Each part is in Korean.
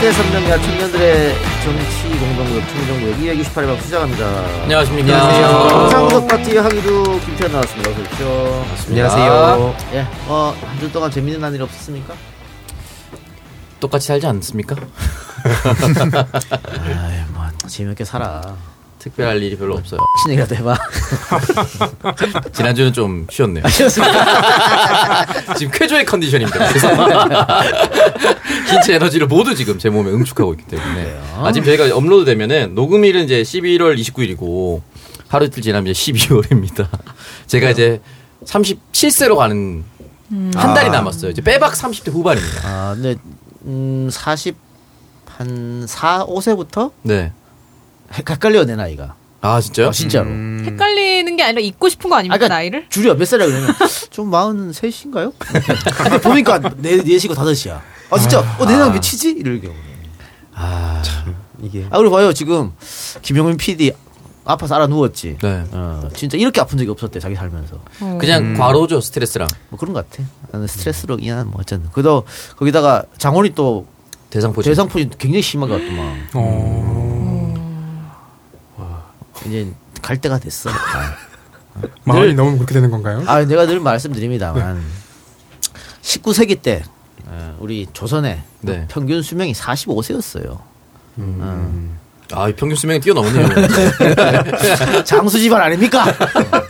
시대 선명야 청년들의 정치 공동구역 청정구역 268회 시작합니다. 안녕하십니까. 상석 파티 하기도 김태현 나왔습니다. 어서 오십시오. 안녕하세요. 예, 어, 한 주 동안 재밌는 한 일 없었습니까? 똑같이 살지 않습니까? 아이, 뭐 재밌게 살아. 특별할 일이 별로 없어요. 신이라도 해봐. 지난주는 좀 쉬었네요. 지금 쾌조의 컨디션입니다. 그래서 신체 에너지를 모두 지금 제 몸에 응축하고 있기 때문에. 아, 지금 저희가 업로드 되면은 녹음일은 이제 11월 29일이고 하루 이틀 지나면 이제 12월입니다. 제가 이제 37세로 가는 한 달이 남았어요. 이제 빼박 30대 후반입니다. 아, 근데 음, 40, 한 4, 5세부터 네. 헷갈려 내 나이가. 아, 진짜요? 아, 진짜로. 헷갈리는 게 아니라 잊고 싶은 거 아닙니까 그러니까 나이를? 줄여 몇 살이야 그러면 좀 43인가요? 근데 보니까 4, 4시고 5시야. 아 진짜 어, 내 나이 몇이지? 이럴 경우. 아, 이게 아 그리고 봐요 지금 김용민 PD 아파서 알아 누웠지. 네. 어, 진짜 이렇게 아픈 적이 없었대 자기 살면서. 그냥 과로죠, 스트레스랑. 뭐 그런 것 같아. 나는 스트레스로 인한 뭐 어쨌든. 그래도 거기다가 장원이 또 대상포진. 대상포진 굉장히 심하게 왔더만. 이제 갈 때가 됐어. 아. 마흔이 넘으면 그렇게 되는 건가요? 아, 내가 늘 말씀드립니다만 19세기 때 어, 우리 조선의 네. 평균 수명이 45세였어요. 아, 이 평균 수명이 뛰어넘네요. 장수 집안 아닙니까?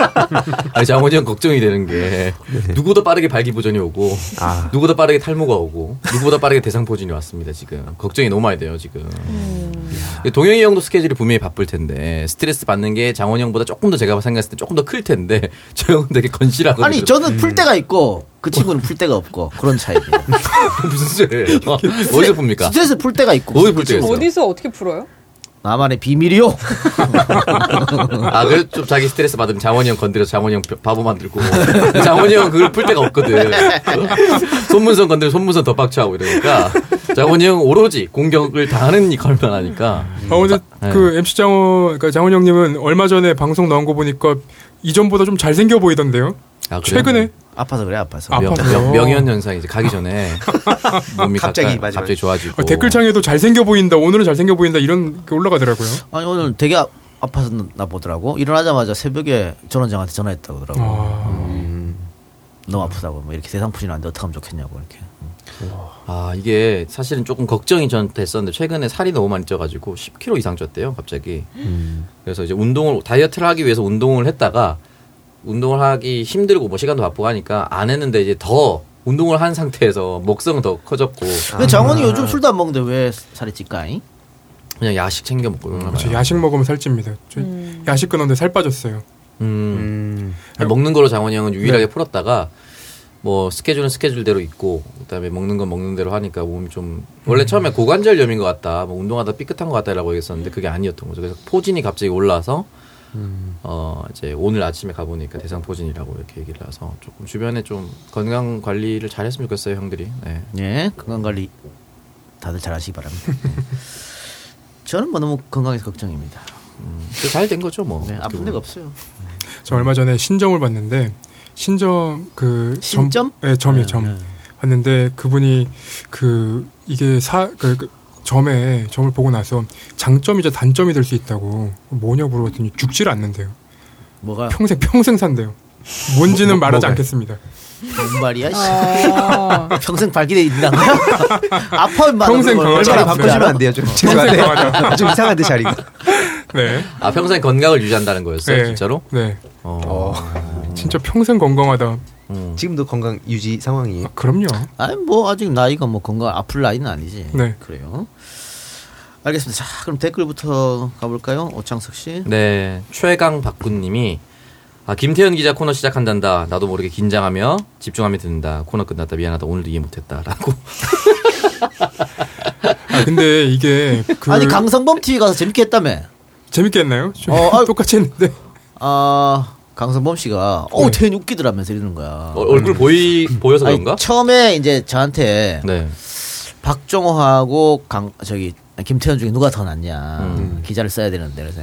아니, 장원이 형 걱정이 되는 게 누구보다 빠르게 발기부전이 오고 아. 누구보다 빠르게 탈모가 오고 누구보다 빠르게 대상포진이 왔습니다 지금 걱정이 너무 많이 돼요 지금 동영이 형도 스케줄이 분명히 바쁠 텐데 스트레스 받는 게 장원이 형보다 조금 더 제가 생각했을 때 조금 더 클 텐데 저 형은 되게 건실하거든요 아니 저는 풀 데가 있고 그 친구는 풀 데가 없고 그런 차이예요. 무슨 소리예요 어디서 풉니까 스트레스 풀 데가 있고 어디 풀 데가 있어요 어디서 어떻게 풀어요? 나만의 비밀이요. 아, 그래 좀 자기 스트레스 받으면 장원이 형 건드려서 장원이 형 바보 만들고 장원이 형 그걸 풀 데가 없거든. 손문선 건드려 손문선 더 빡쳐하고 이러니까 장원이 형 오로지 공격을 당하는 이걸만 하니까. 아, 오늘 네. 그 MC 장원, 그러니까 장원 형님은 얼마 전에 방송 나온 거 보니까 이전보다 좀 잘생겨 보이던데요? 아? 최근에? 아파서 그래 아파서. 아, 명? 명, 명현 현상이 이제 가기 전에 몸이 갑자기 마지막에. 갑자기 좋아지고 어, 댓글창에도 잘생겨 보인다, 오늘은 잘생겨 보인다, 이런 게 올라가더라고요. 아니 오늘 되게 아, 아파서 나 보더라고. 일어나자마자 새벽에 전원장한테 전화했다고 그러더라고. 아, 너무 아프다고 뭐 이렇게 대상포진 안돼 어떻게 하면 좋겠냐고 이렇게. 아 이게 사실은 조금 걱정이 전 됐었는데 최근에 살이 너무 많이 쪄가지고 10kg 이상 쪘대요 갑자기 그래서 이제 운동을 다이어트를 하기 위해서 운동을 했다가 운동을 하기 힘들고 뭐 시간도 바쁘고 하니까 안 했는데 이제 더 운동을 한 상태에서 목성은 더 커졌고 근데 장원이 요즘 술도 안 먹는데 왜 살이 찔까잉? 그냥 야식 챙겨 먹고 그런가 저 봐요. 야식 먹으면 살찝니다. 저 야식 끊었는데 살 빠졌어요. 음. 먹는 거로 장원이 형은 유일하게 네. 풀었다가 뭐 스케줄은 스케줄대로 있고 그다음에 먹는 건 먹는 대로 하니까 몸이 좀 원래 처음에 고관절염인 것 같다 뭐 운동하다 삐끗한 것 같다라고 얘기했었는데 그게 아니었던 거죠 그래서 포진이 갑자기 올라서 어 이제 오늘 아침에 가보니까 대상 포진이라고 이렇게 얘기를 해서 조금 주변에 좀 건강 관리를 잘했으면 좋겠어요 형들이 네. 예, 건강 관리 다들 잘하시기 바랍니다. 네. 저는 뭐 너무 건강해서 걱정입니다. 잘된 거죠 뭐 네, 아픈. 데가 없어요. 저 얼마 전에 신점을 봤는데 신점 그 점- 신점? 네, 점이요 네, 점. 네. 봤는데 그분이 그 이게 사 그, 그 점에 점을 보고 나서 장점이자 단점이 될 수 있다고 뭐냐 물어봤더니 죽질 않는데요. 뭐가 평생 평생 산대요. 뭔지는 뭐- 말하지 뭐가요? 않겠습니다. 뭔 말이야? 씨. 어, 평생 발기돼 있는 거야? 아파만 평생 네. 바꾸시면 안 돼요 좀 죄송한데 좀 이상한데 자리가 네, 아 평생 건강을 유지한다는 거였어요 네. 진짜로 네, 어. 진짜 평생 건강하다. 음. 지금도 건강 유지 상황이에요 아, 그럼요. 아니 뭐 아직 나이가 뭐 건강 아플 나이는 아니지. 네. 그래요. 알겠습니다. 자, 그럼 댓글부터 가볼까요? 오창석 씨. 네, 최강 박군님이 아, 김태현 기자 코너 시작한단다. 나도 모르게 긴장하며 집중하며 듣는다. 코너 끝났다. 미안하다. 오늘도 이해 못했다라고. 아 근데 이게 그 아니 강성범 TV 가서 재밌게 했다며. 재밌게 했나요? 좀 어, 아- 똑같이 했는데 아 강성범 씨가 네. 어 태연 웃기더라면서 이러는 거야. 어, 얼굴 보이 보여서 아니, 그런가? 처음에 이제 저한테 네. 박정호하고 강 저기 김태현 중에 누가 더 낫냐 음. 기자를 써야 되는데 그래서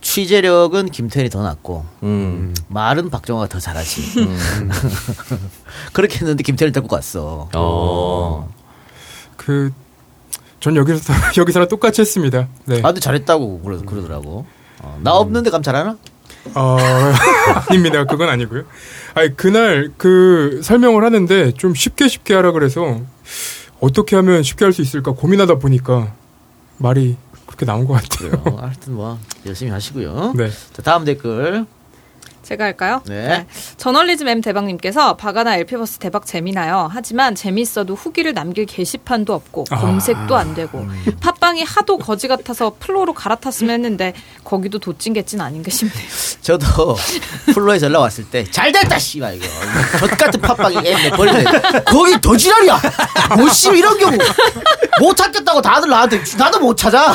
취재력은 김태현이 더 낫고 음. 말은 박정호가 더 잘하지. 그렇게 했는데 김태현이 데리고 갔어. 어. 그 전 여기서 여기서랑 똑같이 했습니다. 네. 아, 근데 잘했다고 그러, 그러더라고. 어, 나 없는데 감 잘하나? 어, 아닙니다. 그건 아니고요. 아니, 그날 그 설명을 하는데 좀 쉽게 쉽게 하라 그래서 어떻게 하면 쉽게 할 수 있을까 고민하다 보니까 말이 그렇게 나온 것 같아요. 그래요. 하여튼 뭐 열심히 하시고요. 네. 자, 다음 댓글. 제가 할까요? 네. 저널리즘 M 대박님께서 바가나 LP버스 대박 재미나요. 하지만 재밌어도 후기를 남길 게시판도 없고 아. 검색도 안 되고 팟빵이 하도 거지 같아서 플로로 갈아탔으면 했는데 거기도 도찐개찐 아닌가 싶네요. 저도 플로에 전화 왔을 때 잘됐다 씨발 이거 좆 같은 팟빵이 애내 버리네 거기 더 지랄이야 뭐씨 이런 경우 못 찾겠다고 다들 나한테 나도 못 찾아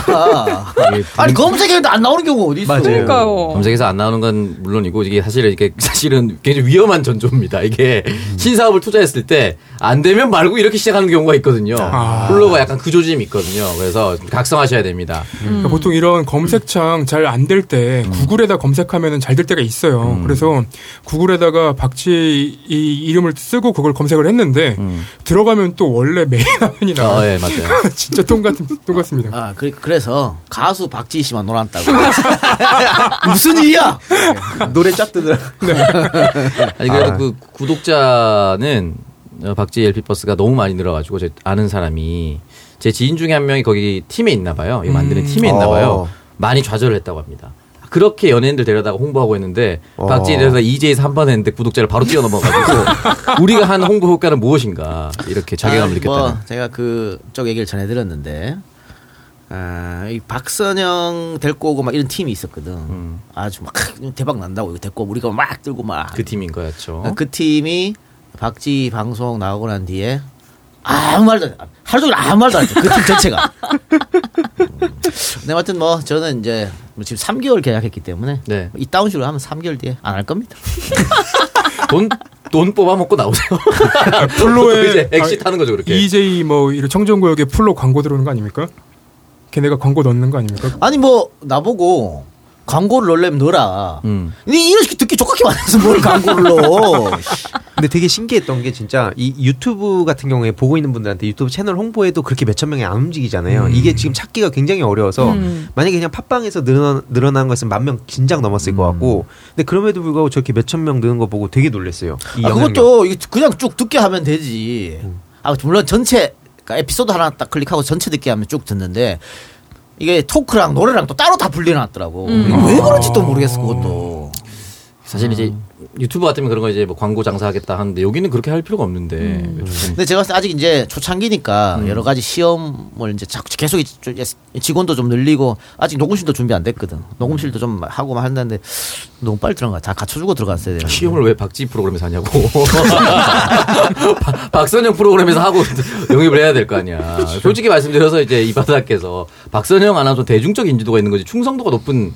아니 검색해도 안 나오는 경우 어디 있어 맞아요. 그러니까요. 검색에서 안 나오는 건 물론이고 이게 사실은 이게 사실은 굉장히 위험한 전조입니다. 이게 신사업을 투자했을 때 안 되면 말고 이렇게 시작하는 경우가 있거든요. 아. 플로가 약간 그 조짐이 있거든요. 그래서 각성하셔야 됩니다. 그러니까 보통 이런 검색창 잘 안 될 때 구글에다 검색하면 잘 될 때가 있어요. 그래서 구글에다가 박쥐 이 이름을 쓰고 그걸 검색을 했는데 들어가면 또 원래 메인 화면이 나와. 어, 예, 맞아요. 진짜 똑같은 똑같습니다. 아 그, 그래서 가수 박지희 씨만 놀았다고 무슨 일이야 노래 쫙 뜨더라. 아니 그래도 그 구독자는 어, 박지 LP버스가 너무 많이 늘어가지고 제 아는 사람이 제 지인 중에 한 명이 거기 팀에 있나 봐요. 이 만드는 음. 팀에 있나 봐요. 어. 많이 좌절을 했다고 합니다. 그렇게 연예인들 데려다가 홍보하고 했는데 어. 박지에 대해서 EJ에서 한 번 했는데 구독자를 바로 뛰어넘어가지고 우리가 한 홍보 효과는 무엇인가 이렇게 자괴감을 아, 느꼈다는. 뭐 제가 그쪽 얘기를 전해드렸는데 아, 이 박선영 데리고 오고 막 이런 팀이 있었거든. 아주 막 대박 난다고 이거 데리고 오고 우리가 막 들고 막. 그 팀인 거였죠. 그 팀이 박지 방송 나오고 난 뒤에 아무 말도 안- 하루 종일 아무 말도 안 했죠. 그 팀 전체가. 음. 근데 아무튼 뭐 저는 이제 뭐 지금 3개월 계약했기 때문에 네. 이 다운식으로 하면 3개월 뒤에 안 할 겁니다. 돈, 돈 뽑아 먹고 나오세요. 플로에 이제 exit 하는 거죠, 그렇게. 이제 뭐 이런 청정구역에 플로 광고 들어오는 거 아닙니까? 걔네가 광고 넣는 거 아닙니까? 아니 뭐 나보고 광고를 넣으려면 넣어라. 음. 근데 이런 식으로 듣기 좋게 만해서 뭘 광고를 넣어. 근데 되게 신기했던 게 진짜 이 유튜브 같은 경우에 보고 있는 분들한테 유튜브 채널 홍보에도 그렇게 몇천 명이 안 움직이잖아요. 이게 지금 찾기가 굉장히 어려워서 음. 만약에 그냥 팟빵에서 늘어, 늘어난 것은 만 명 진작 넘었을 것 같고 근데 그럼에도 불구하고 저렇게 몇천 명 느는 거 보고 되게 놀랐어요. 이 아. 그것도 이게 그냥 쭉 듣게 하면 되지. 아, 물론 전체 그러니까 에피소드 하나 딱 클릭하고 전체 듣게 하면 쭉 듣는데 이게 토크랑 노래랑 또 따로 다 분리해놨더라고. 음. 왜 그런지 또 모르겠어 그것도. 사실 이제 유튜브 같으면 그런 거 이제 뭐 광고 장사하겠다 하는데 여기는 그렇게 할 필요가 없는데. 음. 좀 근데 제가 봤을 때 아직 이제 초창기니까 여러 가지 시험을 이제 자꾸 계속 직원도 좀 늘리고 아직 녹음실도 준비 안 됐거든. 녹음실도 좀 하고 막 한다는데 너무 빨리 들어간 거야. 다 갖춰주고 들어갔어야 돼. 시험을 왜 박지 프로그램에서 하냐고. 박- 박선영 프로그램에서 하고 영입을 해야 될 거 아니야. 솔직히 말씀드려서 이제 이 바닥에서 박선영 아나운서 대중적 인지도가 있는 거지 충성도가 높은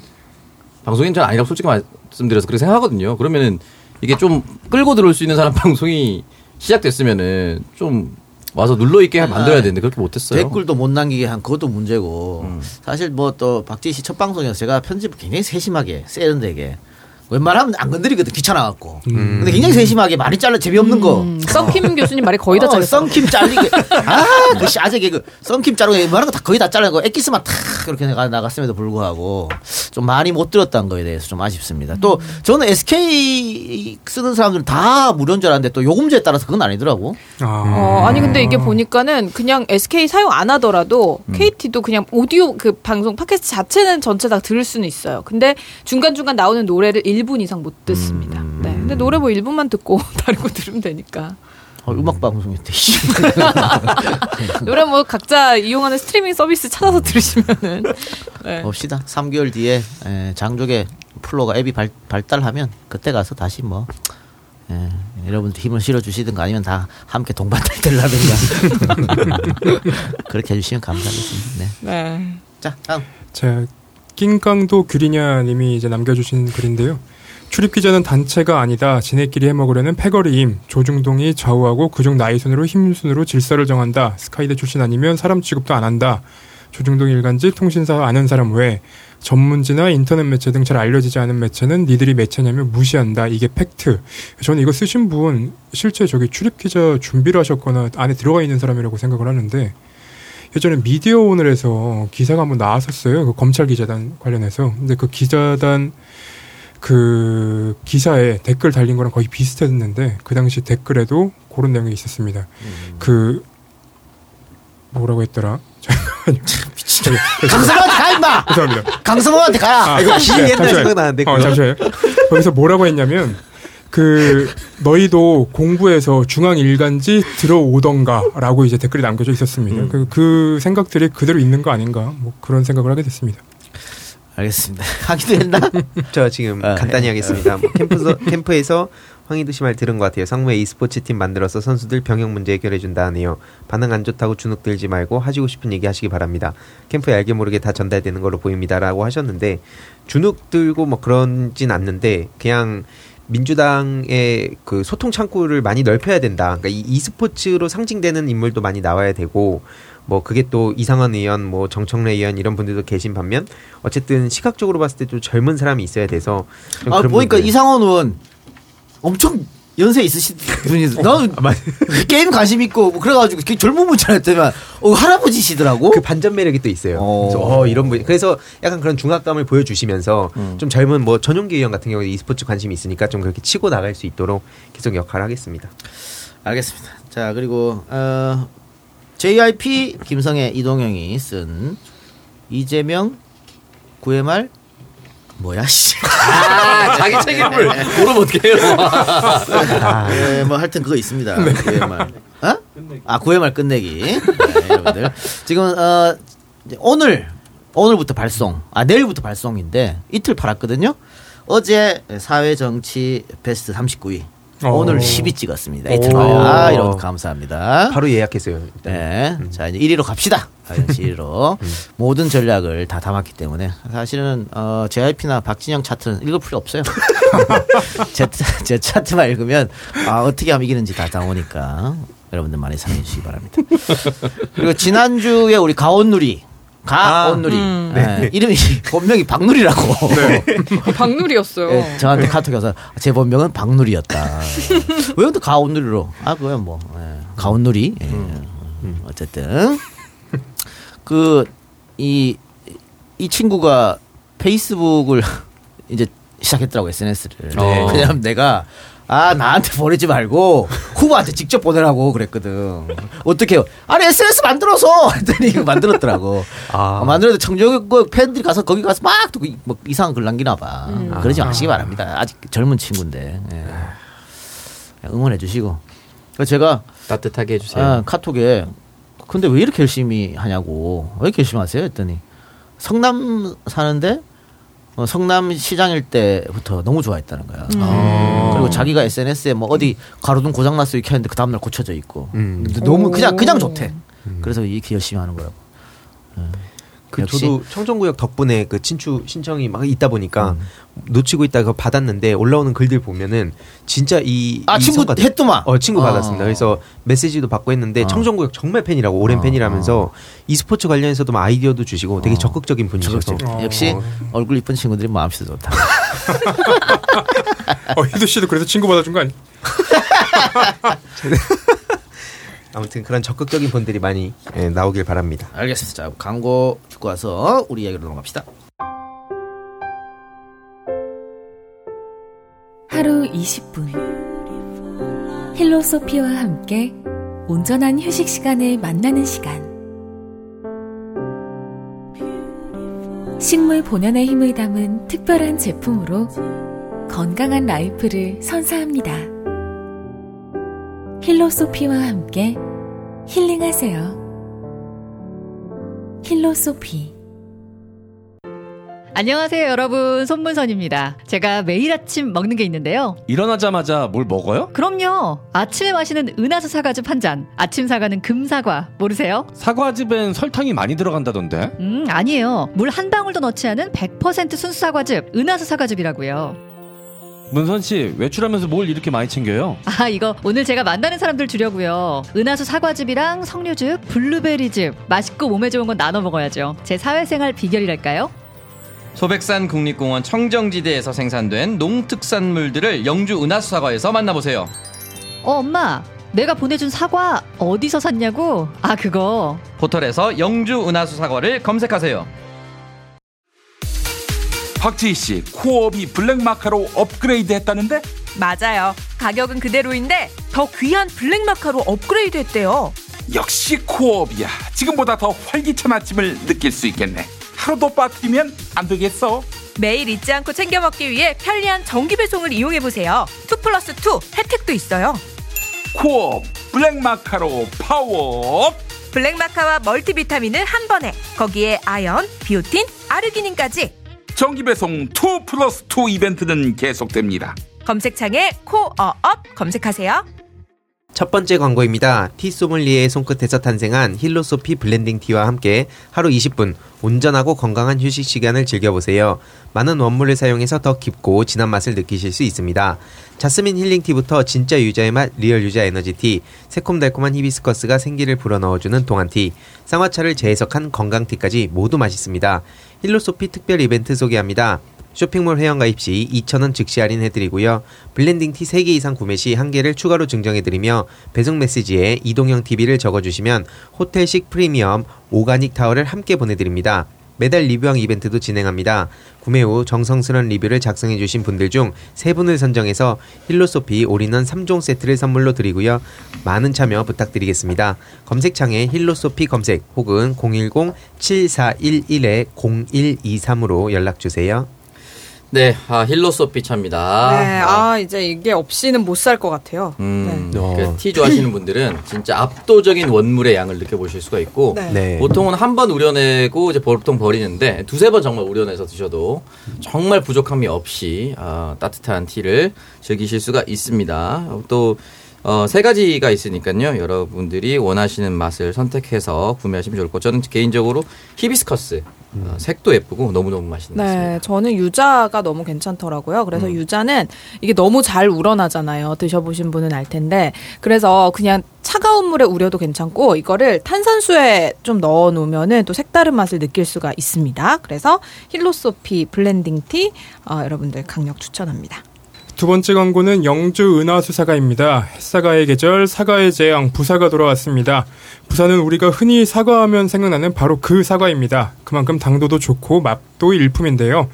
방송인 전 아니라고 솔직히 말씀드려서 그렇게 생각하거든요. 그러면은 이게 좀 끌고 들어올 수 있는 사람 방송이 시작됐으면은 좀 와서 눌러 있게 만들어야 되는데 그렇게 못했어요. 댓글도 못 남기게 한 그것도 문제고 음. 사실 뭐 또 박지희 씨 첫 방송이어서 제가 편집을 굉장히 세심하게 세련되게 웬만하면 안 건드리거든 귀찮아갖고. 근데 굉장히 세심하게 많이 잘라 재미없는 거. 음, 썬킴 교수님 말이 거의 다 어, 잘렸어. 썬킴 잘리게. 아그 아재 개그 썬킴 자르고 웬만한 거 다 거의 다 잘라고 엑기스만 탁 그렇게 나갔음에도 불구하고 좀 많이 못 들었다는 거에 대해서 좀 아쉽습니다. 또 저는 SK 쓰는 사람들은 다 무료인 줄 알았는데 또 요금제에 따라서 그건 아니더라고. 아, 어, 아니 근데 이게 보니까는 그냥 SK 사용 안 하더라도 KT도 그냥 오디오 그 방송 팟캐스트 자체는 전체 다 들을 수는 있어요. 근데 중간 중간 나오는 노래를 1분 이상 못 듣습니다. 네. 근데 노래 뭐 1분만 듣고 다른 거 들으면 되니까. 어, 음악 방송인데 씨. 노래 뭐 각자 이용하는 스트리밍 서비스 찾아서 들으시면은. 네. 봅시다. 3개월 뒤에 에, 장족의 플로가 앱이 발, 발달하면 그때 가서 다시 뭐 에, 여러분들 힘을 실어주시든가 아니면 다 함께 동반달 되려든가 그렇게 해주시면 감사하겠습니다. 네. 네. 자 다음 자, 낑깡도 규리냐님이 이제 남겨주신 글인데요. 출입 기자는 단체가 아니다. 지네끼리 해먹으려는 패거리임. 조중동이 좌우하고 그중 나이 순으로 힘 순으로 질서를 정한다. 스카이대 출신 아니면 사람 취급도 안 한다. 조중동 일간지 통신사 아는 사람 외 전문지나 인터넷 매체 등 잘 알려지지 않은 매체는 니들이 매체냐면 무시한다. 이게 팩트. 저는 이거 쓰신 분 실제 저기 출입 기자 준비를 하셨거나 안에 들어가 있는 사람이라고 생각을 하는데 예전에 미디어 오늘에서 기사가 한번 나왔었어요. 그 검찰 기자단 관련해서. 근데 그 기자단 그 기사에 댓글 달린 거랑 거의 비슷했는데 그 당시 댓글에도 그런 내용이 있었습니다. 그 뭐라고 했더라? 강성호한테 가 임마. 죄송합니다. 강성호한테 가라. 아, 이거 긴 네, 옛날 잠시만요. 생각나는데 어? 잠시만요. 거기서 뭐라고 했냐면 그 너희도 공부해서 중앙 일간지 들어오던가라고 이제 댓글이 남겨져 있었습니다. 음. 그, 그 생각들이 그대로 있는 거 아닌가 뭐 그런 생각을 하게 됐습니다. 알겠습니다. 하기도 했나? 저 지금 아, 간단히 네. 하겠습니다. 뭐 캠프서, 캠프에서 황희도 씨 말 들은 것 같아요. 상무에 e스포츠 팀 만들어서 선수들 병역 문제 해결해 준다 하네요. 반응 안 좋다고 주눅 들지 말고 하시고 싶은 얘기 하시기 바랍니다. 캠프에 알게 모르게 다 전달되는 걸로 보입니다라고 하셨는데 주눅 들고 뭐 그런진 않는데 그냥 민주당의 그 소통 창구를 많이 넓혀야 된다. 그러니까 이 e스포츠로 상징되는 인물도 많이 나와야 되고 뭐 그게 또 이상원 의원, 뭐 정청래 의원 이런 분들도 계신 반면 어쨌든 시각적으로 봤을 때 좀 젊은 사람이 있어야 돼서 좀 아, 보니까 부분들. 이상원 의원 엄청 연세 있으신 분이 나는 아, 게임 관심 있고 뭐 그래가지고 그 젊은 분줄 알았더만 어, 할아버지시더라고. 그 반전 매력이 또 있어요. 어. 그래서 어, 이런 분 그래서 약간 그런 중압감을 보여주시면서 음. 좀 젊은 뭐 전용기 의원 같은 경우에 e스포츠 관심이 있으니까 좀 그렇게 치고 나갈 수 있도록 계속 역할을 하겠습니다. 알겠습니다. 자 그리고 어, JIP 김성애 이동영이 쓴 이재명 구의 말 뭐야 씨. 아, 자기 책임을 모르면 어떡해요. 예, 뭐 하여튼 그거 있습니다. 구의 말. 어? 아 구의 말 끝내기. 네, 여러분들 지금 어, 오늘 오늘부터 발송. 아 내일부터 발송인데 이틀 팔았거든요. 어제 사회 정치 베스트 39위. 어. 오늘 10위 찍었습니다. 이틀 오. 만에. 아, 여러분 감사합니다. 바로 예약했어요. 일단. 네. 자, 이제 1위로 갑시다. 사회정치 1위로. 모든 전략을 다 담았기 때문에 사실은 어, JYP나 박진영 차트는 읽을 필요 없어요. 제, 제 차트만 읽으면 아, 어떻게 하면 이기는지 다 나오니까 여러분들 많이 사랑해 주시기 바랍니다. 그리고 지난주에 우리 가온누리 가온누리 음. 네. 이름이 본명이 박누리라고 어, 박누리였어요. 네, 저한테 카톡이 와서 제 본명은 박누리였다. 왜 또 가온누리로? 아, 그건 뭐, 예, 가온누리. 예. 음, 어쨌든. 그, 이, 이 친구가 페이스북을 이제 시작했더라고, SNS를. 네. 왜냐면 내가, 아, 나한테 보내지 말고 후보한테 직접 보내라고 그랬거든. 어떻게 해요? 아니, SNS 만들어서! 했더니 이거 만들었더라고. 아. 어, 만들어도 청정국 팬들이 가서 거기 가서 막또뭐 이상한 글 남기나 봐. 그러지 마시기 바랍니다. 아직 젊은 친구인데. 예. 응원해 주시고. 제가 따뜻하게 해주세요. 아, 카톡에 근데 왜 이렇게 열심히 하냐고. 왜 이렇게 열심히 하세요? 했더니 성남 사는데 어, 성남 시장일 때부터 너무 좋아했다는 거야. 그리고 자기가 SNS에 뭐 어디 가로등 고장 났어 이렇게 했는데 그 다음날 고쳐져 있고. 음. 너무 그냥 오. 그냥 좋대. 그래서 이렇게 열심히 하는 거라고. 그 역시. 저도 청정구역 덕분에 그 친추 신청이 막 있다 보니까 음. 놓치고 있다가 받았는데 올라오는 글들 보면은 진짜 이아이 친구 성과- 했더만. 어 친구 어. 받았습니다. 그래서 메시지도 받고 했는데 어. 청정구역 정말 팬이라고 오랜 어, 팬이라면서 e스포츠 관련해서도 막 아이디어도 주시고 되게 적극적인 분이셔서 적극적. 어. 역시 얼굴 이쁜 친구들이 마음씨도 좋다. 어, 희도 씨도 그래서 친구 받아준 거 아니? 아무튼 그런 적극적인 분들이 많이 예, 나오길 바랍니다. 알겠습니다. 자, 광고 듣고 와서 우리 이야기로 넘어갑시다. 하루 20분 힐로소피와 함께 온전한 휴식 시간을 만나는 시간 식물 본연의 힘을 담은 특별한 제품으로 건강한 라이프를 선사합니다. 힐로소피와 함께 힐링하세요. 힐로소피 안녕하세요, 여러분. 손문선입니다. 제가 매일 아침 먹는 게 있는데요. 일어나자마자 뭘 먹어요? 그럼요. 아침에 마시는 은하수 사과즙 한 잔. 아침 사과는 금사과. 모르세요? 사과즙엔 설탕이 많이 들어간다던데. 음, 아니에요. 물 한 방울도 넣지 않은 100% 순수 사과즙. 은하수 사과즙이라고요. 문선 씨 외출하면서 뭘 이렇게 많이 챙겨요? 아, 이거 오늘 제가 만나는 사람들 주려고요. 은하수 사과즙이랑 석류즙, 블루베리즙. 맛있고 몸에 좋은 건 나눠 먹어야죠. 제 사회생활 비결이랄까요? 소백산 국립공원 청정지대에서 생산된 농특산물들을 영주 은하수 사과에서 만나보세요. 어, 엄마. 내가 보내준 사과 어디서 샀냐고? 아, 그거. 포털에서 영주 은하수 사과를 검색하세요. 박지희 씨, 코업이 블랙마카로 업그레이드 했다는데? 맞아요. 가격은 그대로인데 더 귀한 블랙마카로 업그레이드 했대요. 역시 코업이야. 지금보다 더 활기찬 아침을 느낄 수 있겠네. 하루도 빠뜨리면 안 되겠어. 매일 잊지 않고 챙겨 먹기 위해 편리한 정기 배송을 이용해 보세요. 2 플러스 2 혜택도 있어요. 코어업 블랙마카로 파워. 블랙마카와 멀티비타민을 한 번에 거기에 아연, 비오틴, 아르기닌까지 정기 배송 2 플러스 2 이벤트는 계속됩니다. 검색창에 코어업 검색하세요. 첫 번째 광고입니다. 티 소믈리에의 손끝에서 탄생한 힐로소피 블렌딩 티와 함께 하루 20분 온전하고 건강한 휴식 시간을 즐겨보세요. 많은 원물을 사용해서 더 깊고 진한 맛을 느끼실 수 있습니다. 자스민 힐링 티부터 진짜 유자의 맛 리얼 유자 에너지 티, 새콤달콤한 히비스커스가 생기를 불어넣어주는 동안 티, 쌍화차를 재해석한 건강 티까지 모두 맛있습니다. 힐로소피 특별 이벤트 소개합니다. 쇼핑몰 회원 가입 시 2,000원 즉시 할인해드리고요. 블렌딩 티 3개 이상 구매 시 1개를 추가로 증정해드리며 배송 메시지에 이동형 TV를 적어주시면 호텔식 프리미엄 오가닉 타월을 함께 보내드립니다. 매달 리뷰왕 이벤트도 진행합니다. 구매 후 정성스러운 리뷰를 작성해 주신 분들 중 3분을 선정해서 힐로소피 올인원 3종 세트를 선물로 드리고요. 많은 참여 부탁드리겠습니다. 검색창에 힐로소피 검색 혹은 010-7411-0123으로 연락 주세요. 네, 아, 힐로소피 차입니다. 네, 아 이제 이게 없이는 못 살 것 같아요. 음, 네. 그티 좋아하시는 분들은 진짜 압도적인 원물의 양을 느껴보실 수가 있고 네. 네. 보통은 한 번 우려내고 이제 보통 버리는데 두세 번 정말 우려내서 드셔도 정말 부족함이 없이 아, 따뜻한 티를 즐기실 수가 있습니다. 또 어, 세 가지가 있으니까요. 여러분들이 원하시는 맛을 선택해서 구매하시면 좋을 것. 저는 개인적으로 히비스커스 어, 색도 예쁘고 너무너무 맛있는 것 같습니다. 네, 저는 유자가 너무 괜찮더라고요. 그래서 음. 유자는 이게 너무 잘 우러나잖아요. 드셔보신 분은 알 텐데. 그래서 그냥 차가운 물에 우려도 괜찮고, 이거를 탄산수에 좀 넣어 놓으면은 또 색다른 맛을 느낄 수가 있습니다. 그래서 힐로소피 블렌딩 티, 어, 여러분들 강력 추천합니다. 두 번째 광고는 영주 은하수사과입니다. 햇사과의 계절, 사과의 제왕, 부사가 돌아왔습니다. 부사는 우리가 흔히 사과하면 생각나는 바로 그 사과입니다. 그만큼 당도도 좋고 맛도 일품인데요.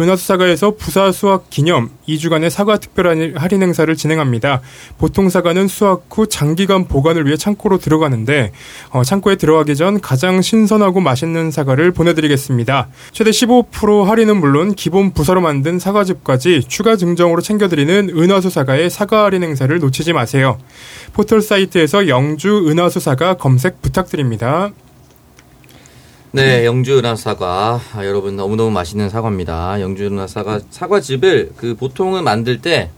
은하수사가에서 부사 수확 기념 2주간의 사과 특별 할인 행사를 진행합니다. 보통 사과는 수확 후 장기간 보관을 위해 창고로 들어가는데 어, 창고에 들어가기 전 가장 신선하고 맛있는 사과를 보내드리겠습니다. 최대 15% 할인은 물론 기본 부사로 만든 사과즙까지 추가 증정으로 챙겨드리는 은하수 사과의 사과 할인 행사를 놓치지 마세요. 포털 사이트에서 영주 은하수 사과 검색 부탁드립니다. 네, 영주 은하 사과. 아, 여러분 너무너무 맛있는 사과입니다. 영주 은하 사과 사과즙을 그 보통은 만들 때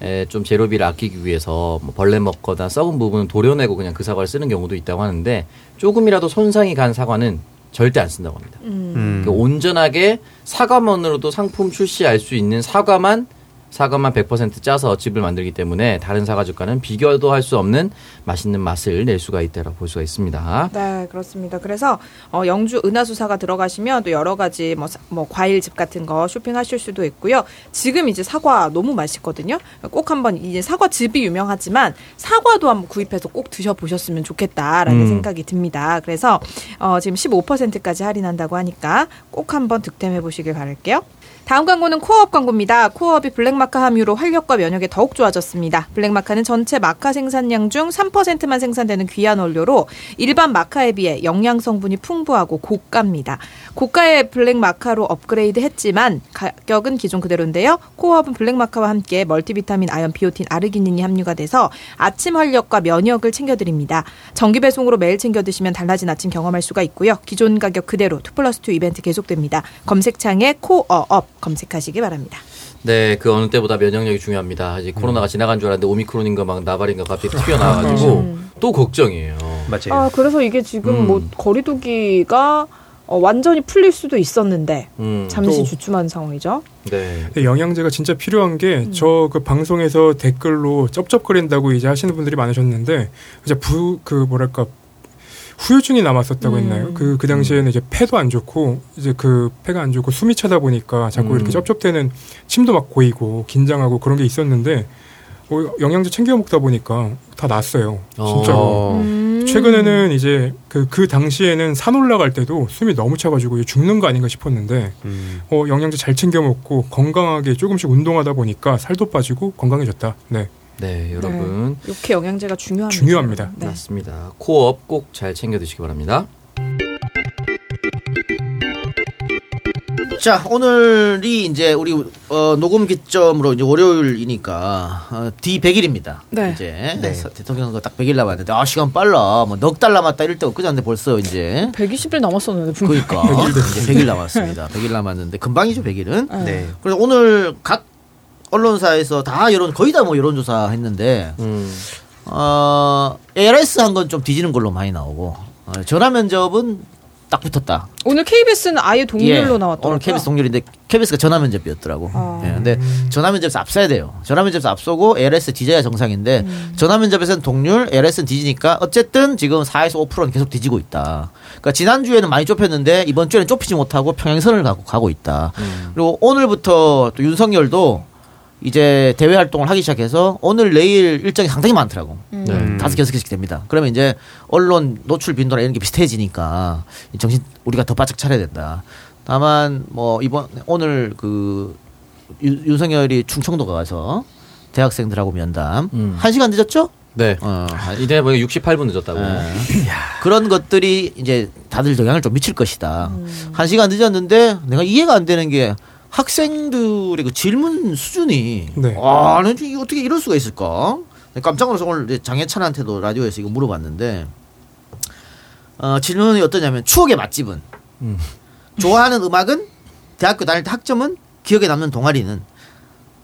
에, 좀 재료비를 아끼기 위해서 뭐 벌레 먹거나 썩은 부분은 도려내고 그냥 그 사과를 쓰는 경우도 있다고 하는데 조금이라도 손상이 간 사과는 절대 안 쓴다고 합니다. 음. 그 온전하게 사과만으로도 상품 출시할 수 있는 사과만 사과만 100% 짜서 즙을 만들기 때문에 다른 사과즙과는 비교도 할 수 없는 맛있는 맛을 낼 수가 있다고 볼 수가 있습니다. 네, 그렇습니다. 그래서 어, 영주 은하수사가 들어가시면 또 여러 가지 뭐, 사- 뭐 과일즙 같은 거 쇼핑하실 수도 있고요. 지금 이제 사과 너무 맛있거든요. 꼭 한번 이제 사과즙이 유명하지만 사과도 한번 구입해서 꼭 드셔보셨으면 좋겠다라는 음. 생각이 듭니다. 그래서 어, 지금 15%까지 할인한다고 하니까 꼭 한번 득템해 보시길 바랄게요. 다음 광고는 코어업 광고입니다. 코어업이 블랙마카 함유로 활력과 면역에 더욱 좋아졌습니다. 블랙마카는 전체 마카 생산량 중 3%만 생산되는 귀한 원료로 일반 마카에 비해 영양 성분이 풍부하고 고가입니다. 고가의 블랙마카로 업그레이드 했지만 가격은 기존 그대로인데요. 코어업은 블랙마카와 함께 멀티비타민, 아연, 비오틴, 아르기닌이 함유가 돼서 아침 활력과 면역을 챙겨드립니다. 정기 배송으로 매일 챙겨 드시면 달라진 아침 경험할 수가 있고요. 기존 가격 그대로 2 플러스 2 이벤트 계속됩니다. 검색창에 코어업 검색하시기 바랍니다. 네, 그 어느 때보다 면역력이 중요합니다. 이제 코로나가 지나간 줄 알았는데 오미크론인가 막 나발인가 갑자기 튀어나와가지고 또 걱정이에요. 맞아요. 아, 그래서 이게 지금 음. 뭐 거리두기가 어, 완전히 풀릴 수도 있었는데 음, 잠시 또- 주춤한 상황이죠. 네. 영양제가 진짜 필요한 게 저 그 방송에서 댓글로 쩝쩝거린다고 이제 하시는 분들이 많으셨는데 이제 부 그 뭐랄까 후유증이 남았었다고 음. 했나요? 그 그 당시에는 이제 폐도 안 좋고 이제 그 폐가 안 좋고 숨이 차다 보니까 자꾸 음. 이렇게 쩝쩝대는 침도 막 고이고 긴장하고 그런 게 있었는데 어, 영양제 챙겨 먹다 보니까 다 났어요. 어. 진짜로. 음. 최근에는 이제 그, 그 당시에는 산 올라갈 때도 숨이 너무 차가지고 죽는 거 아닌가 싶었는데 음. 어, 영양제 잘 챙겨 먹고 건강하게 조금씩 운동하다 보니까 살도 빠지고 건강해졌다. 네. 네, 여러분. 육회 영양제가 중요합니다. 중요합니다. 네. 맞습니다. 코업 꼭 잘 챙겨 드시기 바랍니다. 자 오늘이 이제 우리 어, 녹음 기점으로 이제 월요일이니까 어, D 100일입니다. 네. 이제 네. 서- 대통령 선거 딱 100일 남았는데 아 시간 빨라. 뭐 넉 달 남았다 이럴 때 엊그제인데 벌써 이제 120일 넘었었는데 분명히. 그러니까 이제 100일 남았습니다. 100일 남았는데 금방이죠 100일은. 네. 네. 그래서 오늘 각 언론사에서 다 여론 거의 다 뭐 여론조사 했는데 음. 어, ARS 한 건 좀 뒤지는 걸로 많이 나오고 어, 전화 면접은 딱 붙었다. 오늘 KBS는 아예 동률로 예, 나왔더라고요. 오늘 KBS 동률인데 KBS가 전화 면접이었더라고. 아. 예, 근데 전화 면접에서 앞서야 돼요. 전화 면접에서 앞서고 ALS 뒤져야 정상인데 음. 전화 면접에서는 동률, ALS는 뒤지니까 어쨌든 지금 4에서 5%는 계속 뒤지고 있다. 그러니까 지난주에는 많이 좁혔는데 이번 주에는 좁히지 못하고 평행선을 가고 가고 있다. 음. 그리고 오늘부터 또 윤석열도 이제 대외 활동을 하기 시작해서 오늘 내일 일정이 상당히 많더라고. 음. 네. 다섯 여섯 개씩 됩니다. 그러면 이제 언론 노출 빈도나 이런 게 비슷해지니까 이 정신 우리가 더 바짝 차려야 된다. 다만 뭐 이번 오늘 그 윤- 윤석열이 충청도 가서 대학생들하고 면담 음. 한 시간 늦었죠? 네. 어, 이제 보니까 68분 늦었다고. 예. 그런 것들이 이제 다들 영향을 좀 미칠 것이다. 한 시간 늦었는데 내가 이해가 안 되는 게 학생들의 그 질문 수준이 네. 아, 난 이게 어떻게 이럴 수가 있을까? 깜짝 놀라서 오늘 장혜찬한테도 라디오에서 이거 물어봤는데 어, 질문이 어떠냐면 추억의 맛집은? 음. 좋아하는 음악은? 대학교 다닐 때 학점은? 기억에 남는 동아리는?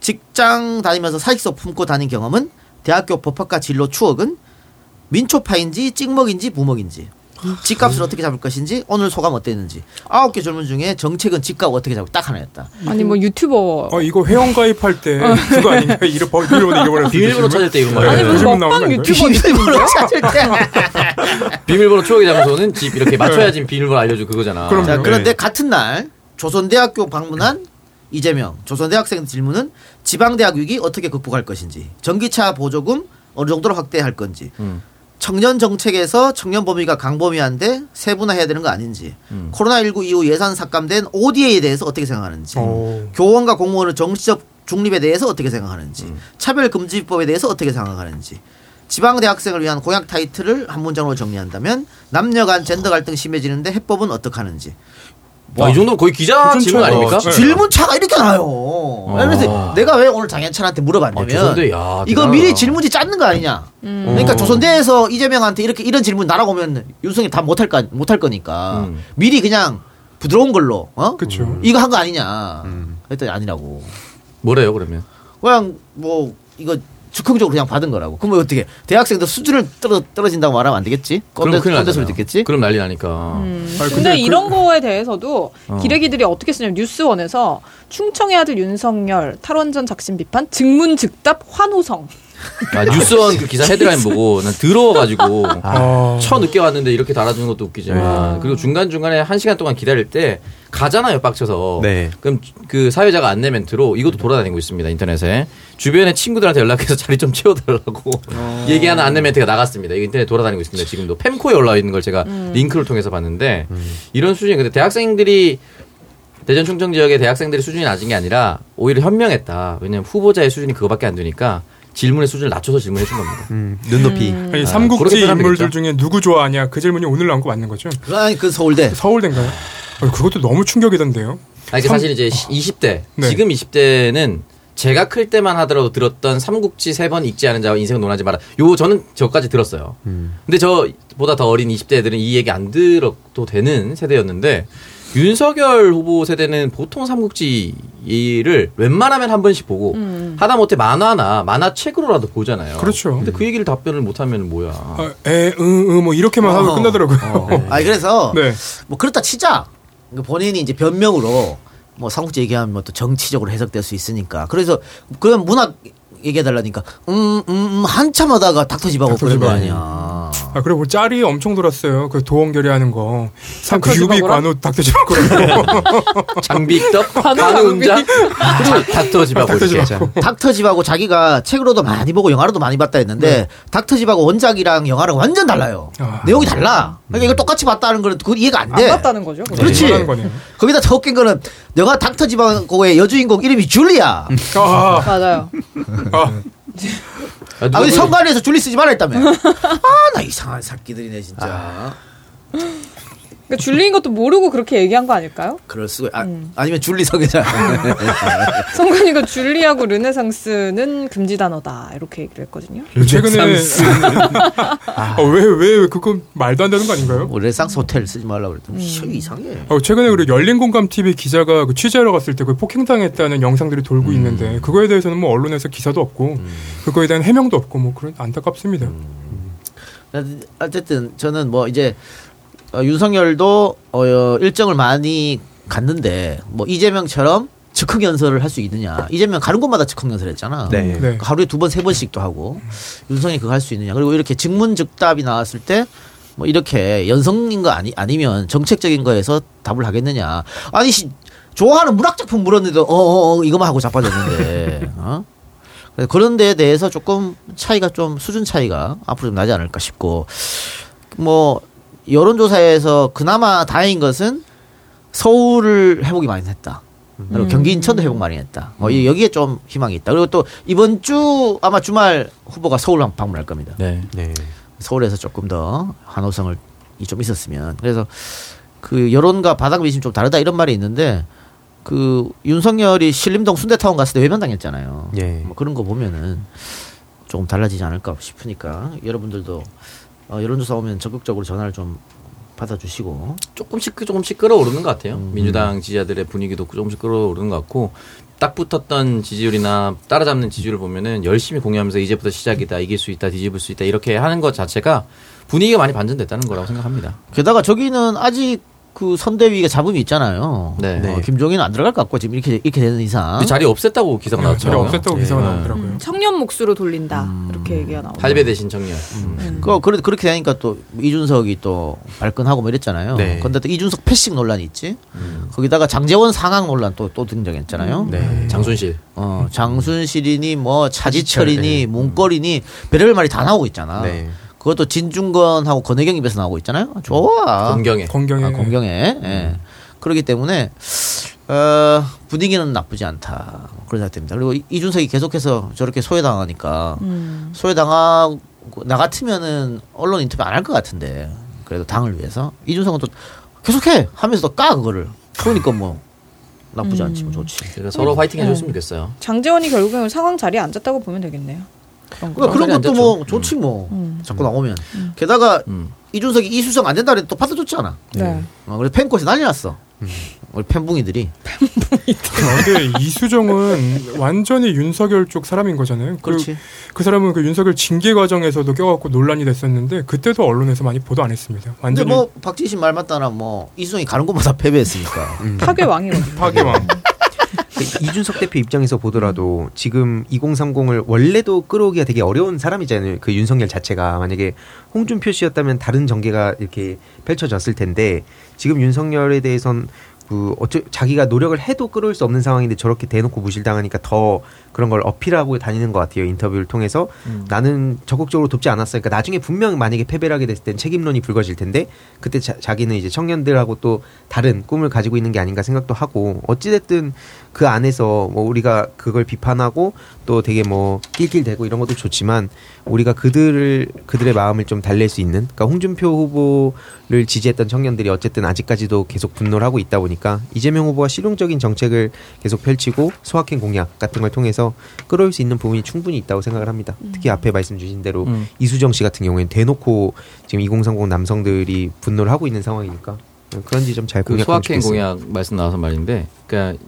직장 다니면서 사직서 품고 다닌 경험은? 대학교 법학과 진로 추억은? 민초파인지 찍먹인지 부먹인지 집값을 어떻게 잡을 것인지 오늘 소감 어땠는지 아홉 개 질문 중에 정책은 집값 어떻게 잡을 딱 하나였다. 아니 뭐 유튜버 어 이거 회원 가입할 때 그거 아닌가? 이름 번- 비밀번호 잃어버렸을 때 비밀번호? 찾을 때 이런 거 네, 아니 나오는 먹방? 유튜버 비밀번호 찾을 때. 비밀번호 추억의 장소는 집 이렇게 맞춰야지 비밀번호 알려줘 그거잖아. 그럼요. 자, 그런데 네. 같은 날 조선대학교 방문한 이재명 조선대학생 질문은 지방대학 위기 어떻게 극복할 것인지 전기차 보조금 어느 정도로 확대할 건지 음. 청년 정책에서 청년 범위가 강범위한데 세분화해야 되는 거 아닌지 음. 코로나19 이후 예산 삭감된 ODA에 대해서 어떻게 생각하는지 어. 교원과 공무원의 정치적 중립에 대해서 어떻게 생각하는지 음. 차별금지법에 대해서 어떻게 생각하는지 지방 대학생을 위한 공약 타이틀을 한 문장으로 정리한다면 남녀 간 젠더 갈등 심해지는데 해법은 어떻게 하는지 와, 이 정도면 거의 기자 수준 질문 차이가 아닙니까? 네. 질문 차가 이렇게 나요. 그래서 내가 왜 오늘 장현찬한테 아, 물어봤냐면 조선대, 야, 이거. 미리 질문지 짰는 거 아니냐. 그러니까 조선대에서 이재명한테 이렇게 이런 질문 날아오면 윤석이 다 못할 거 못할 거니까 음. 미리 그냥 부드러운 걸로 어 그쵸. 이거 한 거 아니냐. 했더니 아니라고. 뭐래요 그러면? 그냥 뭐 이거 즉흥적으로 그냥 받은 거라고. 그럼 어떻게 대학생들 수준을 떨어, 떨어진다고 말하면 안 되겠지? 꼰대, 큰일 꼰대 소리. 듣겠지? 그럼 난리 나니까. 아니, 근데, 근데 이런 그- 거에 대해서도 어. 기레기들이 어떻게 쓰냐면 뉴스원에서 충청의 아들 윤석열 탈원전 작심 비판 증문 즉답 환호성 아, 뉴스원 그 기사 헤드라인 보고 난 더러워가지고 아. 처 늦게 왔는데 이렇게 달아주는 것도 웃기지만 그리고 중간 중간에 한 시간 동안 기다릴 때 가잖아요 빡쳐서. 네. 그럼 그 사회자가 안내 멘트로 이것도 돌아다니고 있습니다 인터넷에 주변에 친구들한테 연락해서 자리 좀 채워달라고 얘기하는 안내 멘트가 나갔습니다. 이거 인터넷 돌아다니고 있습니다. 지금도 팸코에 올라와 있는 걸 제가 링크를 통해서 봤는데 이런 수준이 근데 대학생들이 대전 충청 지역의 대학생들의 수준이 낮은 게 아니라 오히려 현명했다. 왜냐면 후보자의 수준이 그거밖에 안 되니까 질문의 수준을 낮춰서 질문해 준 겁니다. 음, 눈높이. 아니 아, 삼국지 표현하면 인물들. 중에 누구 좋아하냐 그 질문이 오늘 나온 거 맞는 거죠? 아니 그 서울대. 서울대인가요? 어, 그것도 너무 충격이던데요. 아, 이게 삼- 사실 이제 20대, 네. 지금 20대는 제가 클 때만 하더라도 들었던 삼국지 세 번 읽지 않은 자와 인생은 논하지 마라. 요 저는 저까지 들었어요. 근데 저보다 더 어린 20대 애들은 이 얘기 안 들어도 되는 세대였는데 윤석열 후보 세대는 보통 삼국지를 웬만하면 한 번씩 보고 하다못해 만화나 만화책으로라도 보잖아요. 그렇죠. 근데 그 얘기를 답변을 못하면 뭐야. 아, 에, 응, 응, 뭐 이렇게만 하면 어, 끝나더라고요. 어. 아니 그래서 네. 뭐 그렇다 치자. 그러니까 본인이 이제 변명으로 뭐 삼국지 얘기하면 뭐또 정치적으로 해석될 수 있으니까. 그래서 그런 문학 얘기해달라니까 음, 음, 음 한참 하다가 닥터집하고 그런 거 아니야. 아 그리고 뭐 짤이 엄청 돌았어요. 그 도원결이 하는 거. 참 그? 유비 관우 닥터지바고라고. 장비떡, 관우 관우음장, 그리고 닥터집하고 이렇게. 닥터지바고. 닥터집하고 자기가 책으로도 많이 보고 영화로도 많이 봤다 했는데 닥터집하고 원작이랑 영화랑 완전 달라요. 아. 내용이 달라. 그러니까 이걸 똑같이 봤다는 거는 그 이해가 안안 돼. 봤다는 거죠. 그거. 그렇지. 거네요. 거기다 더 웃긴 거는 영화 닥터집하고의 여주인공 이름이 줄리야. 아, 맞아요. 아, 아, 아, 우리 그- 성관에서 줄리 쓰지 말라 했다며. 아, 나 이상한 새끼들이네, 진짜. 그러니까 줄리인 것도 모르고 그렇게 얘기한 거 아닐까요? 그럴 수가, 아, 음. 아니면 줄리 성애자. 성관이가 줄리하고 르네상스는 금지 단어다 이렇게 얘기를 했거든요. 최근에 아, 왜왜 그거 말도 안 되는 거 아닌가요? 뭐 레상스 호텔 쓰지 말라고 음. 그랬더니, 이 이상해. 어, 최근에 우리 열린 공감 TV 기자가 그 취재하러 갔을 때 그 폭행당했다는 영상들이 돌고 음. 있는데 그거에 대해서는 뭐 언론에서 기사도 없고 그거에 대한 해명도 없고 뭐 그런 안타깝습니다. 어쨌든 저는 뭐 이제 어, 윤석열도 어, 일정을 많이 갔는데 뭐 이재명처럼 즉흥 연설을 할 수 있느냐. 이재명 가는 곳마다 즉흥 연설 했잖아. 네. 네. 하루에 두 번, 세 번씩도 하고. 윤석이 그거 할 수 있느냐. 그리고 이렇게 직문즉답이 나왔을 때 뭐 이렇게 연성인 거 아니, 아니면 정책적인 거에서 답을 하겠느냐. 아니, 씨, 좋아하는 문학 작품 물었는데, 어, 어, 어, 이거만 하고 자빠졌는데, 어? 그래서 그런 데에 대해서 조금 차이가 좀 수준 차이가 앞으로 좀 나지 않을까 싶고, 뭐, 여론조사에서 그나마 다행인 것은 서울을 회복이 많이 했다. 그리고 경기 인천도 회복 많이 했다. 뭐 이- 여기에 좀 희망이 있다. 그리고 또 이번 주 아마 주말 후보가 서울 한- 방문할 겁니다. 네. 네. 서울에서 조금 더 환호성을 이좀 있었으면 그래서 그 여론과 바닥 민심 좀 다르다 이런 말이 있는데 그 윤석열이 신림동 순대타운 갔을 때 외면당했잖아요. 예. 뭐 그런 거 보면은 조금 달라지지 않을까 싶으니까 여러분들도 어, 여론조사 오면 적극적으로 전화를 좀 받아주시고 조금씩 조금씩 끌어오르는 것 같아요. 음. 민주당 지지자들의 분위기도 조금씩 끌어오르는 것 같고 딱 붙었던 지지율이나 따라잡는 지지율을 보면은 열심히 공유하면서 이제부터 시작이다, 이길 수 있다, 뒤집을 수 있다 이렇게 하는 것 자체가 분위기가 많이 반전됐다는 거라고 생각합니다. 게다가 저기는 아직 그 선대위가 잡음이 있잖아요. 네. 어, 김종인은 안 들어갈 것 같고 지금 이렇게 이렇게 되는 이상 그 자리 없앴다고 기사가 네, 자리 나왔죠. 없앴다고 기사가 나오더라고요. 청년 몫으로 돌린다 이렇게 얘기가 나오고. 할배 대신 청년. 그 그래 그렇게 되니까 또 이준석이 또 발끈하고 뭐 이랬잖아요. 네. 근데 또 이준석 패싱 논란이 있지. 거기다가 장재원 상황 논란 또 또 등장했잖아요. 네. 장순실. 어 장순실이니 뭐 차지철이니 네. 문거리니 별별 말이 다 나오고 있잖아. 네. 그것도 진중권하고 권혜경 입에서 나오고 있잖아요. 좋아. 공경에. 건경에 아, 공경에. 예. 그렇기 때문에 어, 분위기는 나쁘지 않다. 그런 생각됩니다. 그리고 이- 이준석이 계속해서 저렇게 소외당하니까 음. 소외당하고 나 같으면은 언론 인터뷰 안 할 것 같은데 그래도 당을 위해서 이준석은 또 계속해 하면서 또 까 그거를 그러니까 뭐 나쁘지 않지 뭐 좋지. 그래서 서로 화이팅 해줬으면 좋겠어요. 장재원이 결국에는 상황 자리에 앉았다고 보면 되겠네요. 그러니까 그런 것도. 뭐 좋지 뭐 음. 자꾸 나오면 게다가 음. 이준석이 이수정 안 된다 그래도 또 받아줬잖아. 네. 어, 그래서 팬코에서 난리 났어. 우리 팬붕이들이. 아, 근데 이수정은 완전히 윤석열 쪽 사람인 거잖아요. 그, 그렇지. 그 사람은 그 윤석열 징계 과정에서도 껴갖고 논란이 됐었는데 그때도 언론에서 많이 보도 안 했습니다. 근데 완전히 뭐 박지신 말 맞다나 뭐 이수정이 가는 곳마다 패배했으니까. 파괴 왕이거든요. 파괴왕. 이준석 대표 입장에서 보더라도 지금 2030을 원래도 끌어오기가 되게 어려운 사람이잖아요. 그 윤석열 자체가 만약에 홍준표 씨였다면 다른 전개가 이렇게 펼쳐졌을 텐데 지금 윤석열에 대해선 그 어쩌 자기가 노력을 해도 끌어올 수 없는 상황인데 저렇게 대놓고 무실당하니까 더 그런 걸 어필하고 다니는 것 같아요 인터뷰를 통해서 나는 적극적으로 돕지 않았어요. 그러니까 나중에 분명 만약에 패배를 하게 됐을 땐 책임론이 불거질 텐데 그때 자, 자기는 이제 청년들하고 또 다른 꿈을 가지고 있는 게 아닌가 생각도 하고 어찌됐든 그 안에서 뭐 우리가 그걸 비판하고 또 되게 뭐 낄낄대고 이런 것도 좋지만 우리가 그들을 그들의 마음을 좀 달랠 수 있는 그러니까 홍준표 후보를 지지했던 청년들이 어쨌든 아직까지도 계속 분노를 하고 있다 보니까 이재명 후보가 실용적인 정책을 계속 펼치고 소확행 공약 같은 걸 통해서 끌어올 수 있는 부분이 충분히 있다고 생각을 합니다. 특히 앞에 말씀 주신 대로 음. 이수정 씨 같은 경우에는 대놓고 지금 2030 남성들이 분노를 하고 있는 상황이니까 그런 지점 잘그 공략하면 소확행. 공약 말씀 나와서 말인데, 그러니까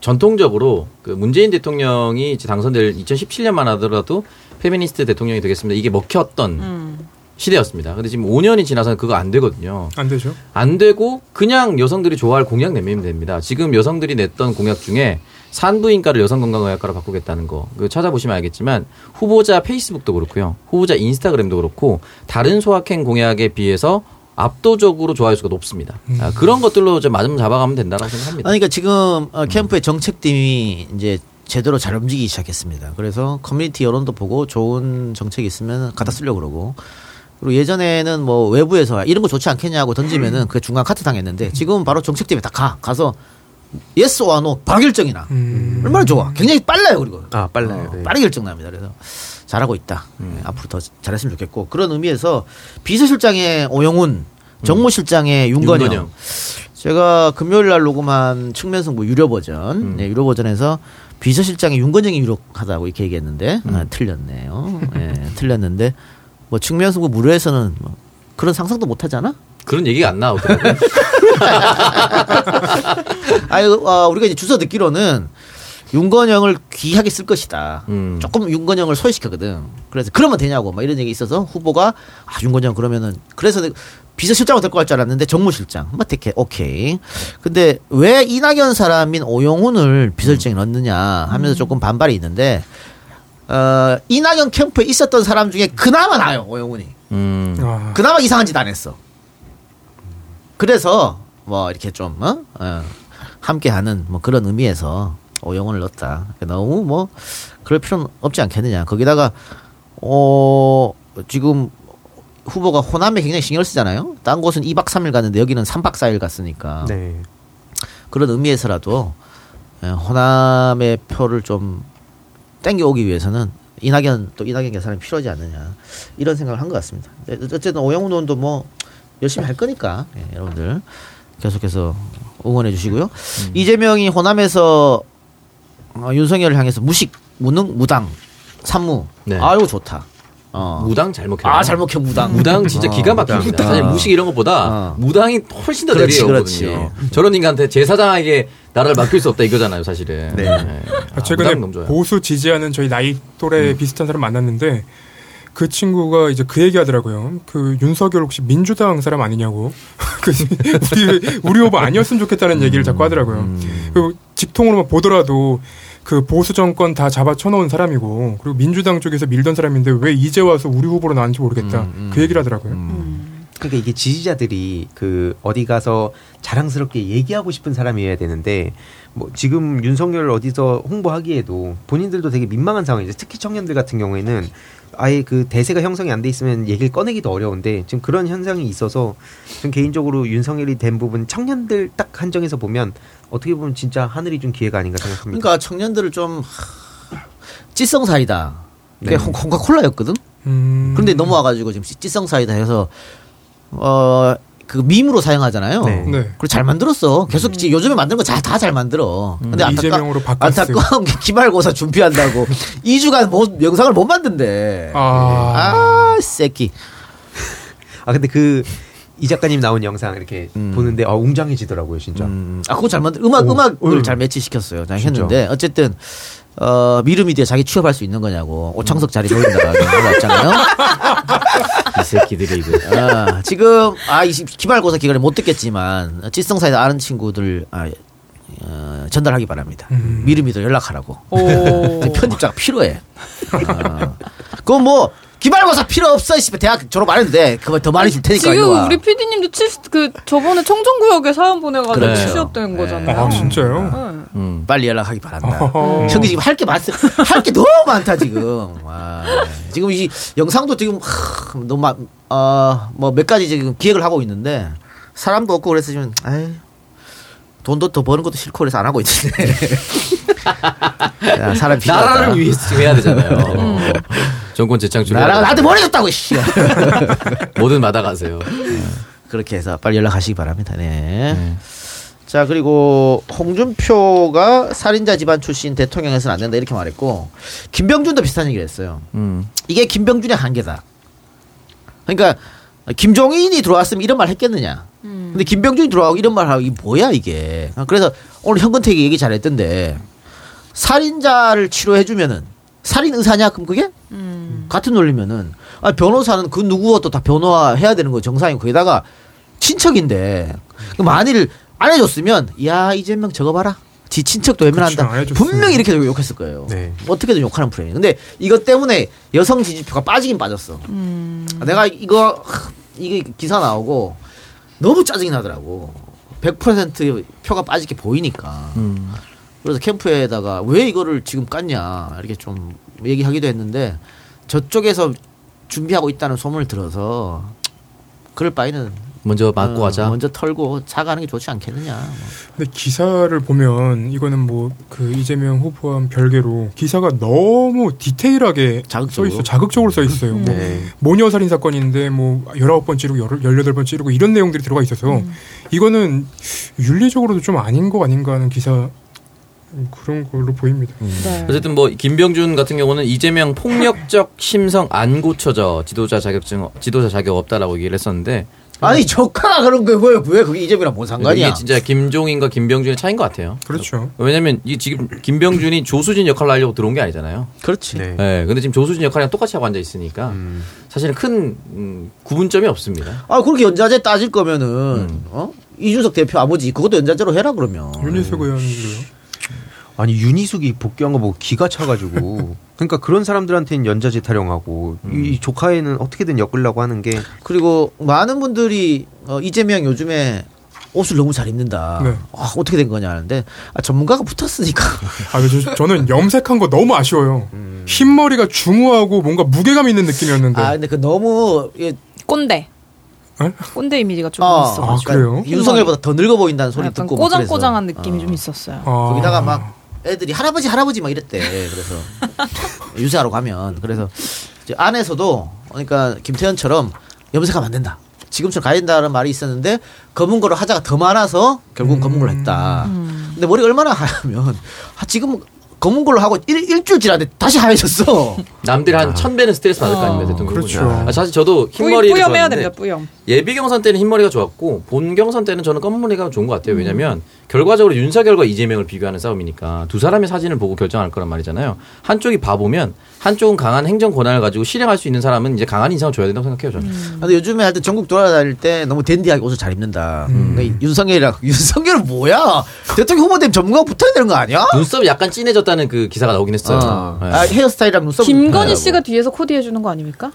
전통적으로 그 문재인 대통령이 이제 당선될 2017년만 하더라도 페미니스트 대통령이 되겠습니다. 이게 먹혔던 음. 시대였습니다. 근데 지금 5년이 지나서는 그거 안 되거든요. 안 되죠. 안 되고 그냥 여성들이 좋아할 공약 내밀면 됩니다. 지금 여성들이 냈던 공약 중에 산부인과를 여성건강의학과로 바꾸겠다는 거 찾아보시면 알겠지만 후보자 페이스북도 그렇고요. 후보자 인스타그램도 그렇고 다른 소확행 공약에 비해서 압도적으로 좋아요 수가 높습니다. 아, 그런 것들로 좀 맞으면 잡아가면 된다고 생각합니다. 아니, 그러니까 지금 어, 캠프의 정책팀이 이제 제대로 잘 움직이기 시작했습니다. 그래서 커뮤니티 여론도 보고 좋은 정책이 있으면 갖다 쓰려고 그러고 그리고 예전에는 뭐 외부에서 이런 거 좋지 않겠냐고 던지면은 그 중간 커트 당했는데 지금은 바로 정책팀에 딱 가. 가서 yes or no 바로 결정이나. 얼마나 좋아. 굉장히 빨라요, 그리고. 아 빨라요. 어, 네. 빠르게 결정납니다. 그래서 잘하고 있다. 네, 앞으로 더 잘했으면 좋겠고 그런 의미에서 비서실장의 오영훈, 정무실장의 윤건영. 윤건영. 제가 금요일 날 녹음한 측면승부 유료 버전, 네, 유료 버전에서 비서실장의 윤건영이 유력하다고 이렇게 얘기했는데 아, 틀렸네요. 예, 틀렸는데 뭐 측면승부 무료에서는 뭐 그런 상상도 못 하잖아. 그런 얘기가 안 나오더라고요. 아유, 어, 우리가 이제 주소 듣기로는 윤건영을 귀하게 쓸 것이다. 음. 조금 윤건영을 소외시켰거든. 그래서 그러면 되냐고 막 이런 얘기 있어서 후보가 아 윤건영 그러면은 그래서 내가 비서실장으로 될것 같지 않았는데 정무실장 뭐 택해 오케이. 근데 왜 이낙연 사람인 오영훈을 비서실장에 넣느냐 하면서 조금 반발이 있는데 어 이낙연 캠프에 있었던 사람 중에 그나마 나요 오영훈이. 음. 아, 그나마 이상한 짓 안 했어. 그래서 뭐 이렇게 좀 어? 어, 함께하는 뭐 그런 의미에서 오영훈을 넣었다. 너무 뭐 그럴 필요는 없지 않겠느냐. 거기다가 어 지금 후보가 호남에 굉장히 신경을 쓰잖아요. 딴 곳은 2박 3일 갔는데 여기는 3박 4일 갔으니까 네. 그런 의미에서라도 예, 호남의 표를 좀 땡겨오기 위해서는 이낙연 또 이낙연 계산이 필요하지 않느냐 이런 생각을 한 것 같습니다. 근데 어쨌든 오영훈 의원도 뭐 열심히 할 거니까 예, 여러분들 계속해서 응원해 주시고요. 이재명이 호남에서 어, 윤석열을 향해서 무식, 무능, 무당, 산무. 네. 아이고 좋다. 어. 무당 잘 먹혀요. 아, 잘 먹혀 무당. 무당 진짜 어, 기가 막힙니다. 무당. 사실 무식 이런 것보다 어. 무당이 훨씬 더 그렇지, 내리거든요. 저런 인간한테 제사장에게 나라를 맡길 수 없다 이거잖아요, 사실은. 네. 네. 아, 최근에. 보수 지지하는 저희 나이 또래 비슷한 사람 만났는데 그 친구가 이제 그 얘기 하더라고요. 그 윤석열 혹시 민주당 사람 아니냐고. 그 우리 우리 후보 아니었으면 좋겠다는 얘기를 자꾸 하더라고요. 그리고 직통으로만 보더라도 그 보수 정권 다 잡아 쳐놓은 사람이고 그리고 민주당 쪽에서 밀던 사람인데 왜 이제 와서 우리 후보로 나왔는지 모르겠다. 그 얘기를 하더라고요. 그러니까 이게 지지자들이 그 어디 가서 자랑스럽게 얘기하고 싶은 사람이어야 되는데 뭐 지금 윤석열 어디서 홍보하기에도 본인들도 되게 민망한 상황이죠. 특히 청년들 같은 경우에는 아예 그 대세가 형성이 안 돼 있으면 얘기를 꺼내기도 어려운데 지금 그런 현상이 있어서 전 개인적으로 윤석열이 된 부분 청년들 딱 한정해서 보면 어떻게 보면 진짜 하늘이 준 기회가 아닌가 생각합니다. 그러니까 청년들을 좀 하, 찌성 사이다. 그게 네. 홍- 홍카콜라였거든. 음. 그런데 넘어와가지고 지금 찌성 사이다 해서 어. 그 밈으로 사용하잖아요. 네. 네. 그리고 잘 만들었어. 계속 지- 요즘에 만드는 거 다 잘 만들어. 근데 안타까, 이재명으로 바꿨어요. 안타까운 게 기말고사 준비한다고 2주간 뭐, 영상을 못 만든대. 아. 아, 새끼. 아 근데 그 이 작가님 나온 영상 이렇게 음. 보는데 어, 웅장해지더라고요 진짜. 음, 아, 그거 잘 만들, 음악, 오, 음악을 음. 잘 매치시켰어요. 잘. 했는데, 어쨌든, 어, 미르미디어 자기 취업할 수 있는 거냐고, 오창석 자리 노린다가 올라왔잖아요. 이 새끼들이 이거. 아, 지금, 아, 이 기말고사 기간에 못 듣겠지만, 찌성사에서 아는 친구들, 아, 어, 전달하기 바랍니다. 미르미디어 연락하라고. 오. 편집자가 필요해. 어. 그건 뭐, 기말고사 필요 없어, 씨. 대학 졸업 안 해도 돼. 그거 더 많이 줄 테니까. 지금 와. 우리 PD님도 칠, 그 저번에 청정구역에 사연 보내가지고 그렇죠. 취업된 거잖아요. 아 진짜요? 네. 음. 빨리 연락하기 바란다. 어허. 형이 지금 할 게 많어. 할 게 너무 많다 지금. 와. 지금 이 영상도 지금 하, 너무 막, 어, 뭐몇 가지 지금 기획을 하고 있는데 사람도 없고 그래서 지금 아이, 돈도 더 버는 것도 싫고 그래서 안 하고 있는데. 야, 사람. 나라를 위해서 해야 되잖아요. 정권 재창출. 나라가 나한테 보내줬다고 씨. 뭐든 받아가세요. 그렇게 해서 빨리 연락하시기 바랍니다. 네. 자 그리고 홍준표가 살인자 집안 출신 대통령에서는 안 된다 이렇게 말했고 김병준도 비슷한 얘기를 했어요. 음. 이게 김병준의 한계다. 그러니까 김종인이 들어왔으면 이런 말 했겠느냐. 근데 김병준이 들어가고 이런 말 하고 이게 뭐야 이게. 그래서 오늘 현근택이 얘기 잘했던데 살인자를 치료해주면은 살인 의사냐? 그럼 그게 같은 논리면은 아, 변호사는 그 누구와도 다 변호해야 되는 거 정상이고 거기다가 친척인데 그 만일 안 해줬으면 야 이재명 저거 봐라. 지 친척도 외면한다. 분명히 이렇게 욕했을 거예요. 네. 어떻게든 욕하는 프레임. 근데 이것 때문에 여성 지지표가 빠지긴 빠졌어. 아, 내가 이거 하, 이게 기사 나오고 너무 짜증이 나더라고. 100% 표가 빠질 게 보이니까. 음. 그래서 캠프에다가 왜 이거를 지금 깠냐 이렇게 좀 얘기하기도 했는데 저쪽에서 준비하고 있다는 소문을 들어서 그럴 바에는 먼저 맞고 어, 가자. 먼저 털고 사과하는 게 좋지 않겠느냐. 뭐. 근데 기사를 보면 이거는 뭐 그 이재명 후보와 별개로 기사가 너무 디테일하게 써 자극적으로. 있어 자극적으로 써 있어요. 뭐 네. 모녀 살인 사건인데 뭐 19번 찌르고 18번 찌르고 이런 내용들이 들어가 있어서 이거는 윤리적으로도 좀 아닌 거 아닌가 하는 기사 그런 걸로 보입니다. 네. 어쨌든 뭐 김병준 같은 경우는 이재명 폭력적 심성 안 고쳐져 지도자 자격증 지도자 자격 없다라고 얘기를 했었는데 아니 조카가 그런 거왜 왜 그게 이재명이랑 뭔 상관이야? 이게 진짜 김종인과 김병준의 차이인 것 같아요. 그렇죠. 왜냐면 이 지금 김병준이 조수진 역할을 하려고 들어온 게 아니잖아요. 그렇지. 네. 네, 근데 지금 조수진 역할이랑 똑같이 하고 앉아 있으니까 음. 사실은 큰 음, 구분점이 없습니다. 아 그렇게 연자제 따질 거면은 음. 어 이준석 대표 아버지 그것도 연자제로 해라 그러면. 윤희숙 의원도요. 아니 윤희숙이 복귀한 거 보고 기가 차가지고 그러니까 그런 사람들한테는 연자제 타령하고 이 조카에는 어떻게든 엮으려고 하는 게 그리고 많은 분들이 어, 이재명 요즘에 옷을 너무 잘 입는다. 네. 아, 어떻게 된 거냐 하는데 아, 전문가가 붙었으니까. 아, 저, 저는 염색한 거 너무 아쉬워요. 흰머리가 중후하고 뭔가 무게감 있는 느낌이었는데. 아 근데 그 너무 예, 꼰대. 에? 꼰대 이미지가 좀 어, 있어. 아, 그래요? 윤석열보다 더 늙어 보인다는 소리 듣고 막 꼬장꼬장한. 느낌이 어. 좀 있었어요. 아. 거기다가 막 애들이 할아버지 할아버지 막 이랬대. 그래서 유세하러 가면 그래서 이제 안에서도 그러니까 김태현처럼 염색하면 안 된다. 지금처럼 가야 된다는 말이 있었는데 검은 거를 하자가 더 많아서 결국은 검은 걸로 했다. 근데 머리가 얼마나 하면 아, 지금 검은 걸로 하고 일, 일주일 지났는데 다시 하얘졌어. 남들 한천 배는 스트레스 받을 거 어. 아닙니까 대통령 그렇죠. 아, 사실 저도 뿌- 흰머리를 뿌염 해야 좋았는데 됩니다. 뿌염. 예비 경선 때는 흰머리가 좋았고 본 경선 때는 저는 검은 머리가 좋은 것 같아요. 왜냐하면 결과적으로 윤석열과 이재명을 비교하는 싸움이니까 두 사람의 사진을 보고 결정할 거란 말이잖아요. 한쪽이 바보면 한쪽은 강한 행정 권한을 가지고 실행할 수 있는 사람은 이제 강한 인상을 줘야 된다고 생각해요. 저는. 음. 근데 요즘에 하여튼 전국 돌아다닐 때 너무 댄디하게 옷을 잘 입는다. 그러니까 윤석열이랑 윤석열은 뭐야? 대통령 후보 되면 전문가가 붙어야 되는 거 아니야? 눈썹이 약간 진해졌다는 그 기사가 나오긴 했어요. 어. 네. 아, 헤어스타일이랑 눈썹 김건희 씨가 뒤에서 코디해 주는 거 아닙니까?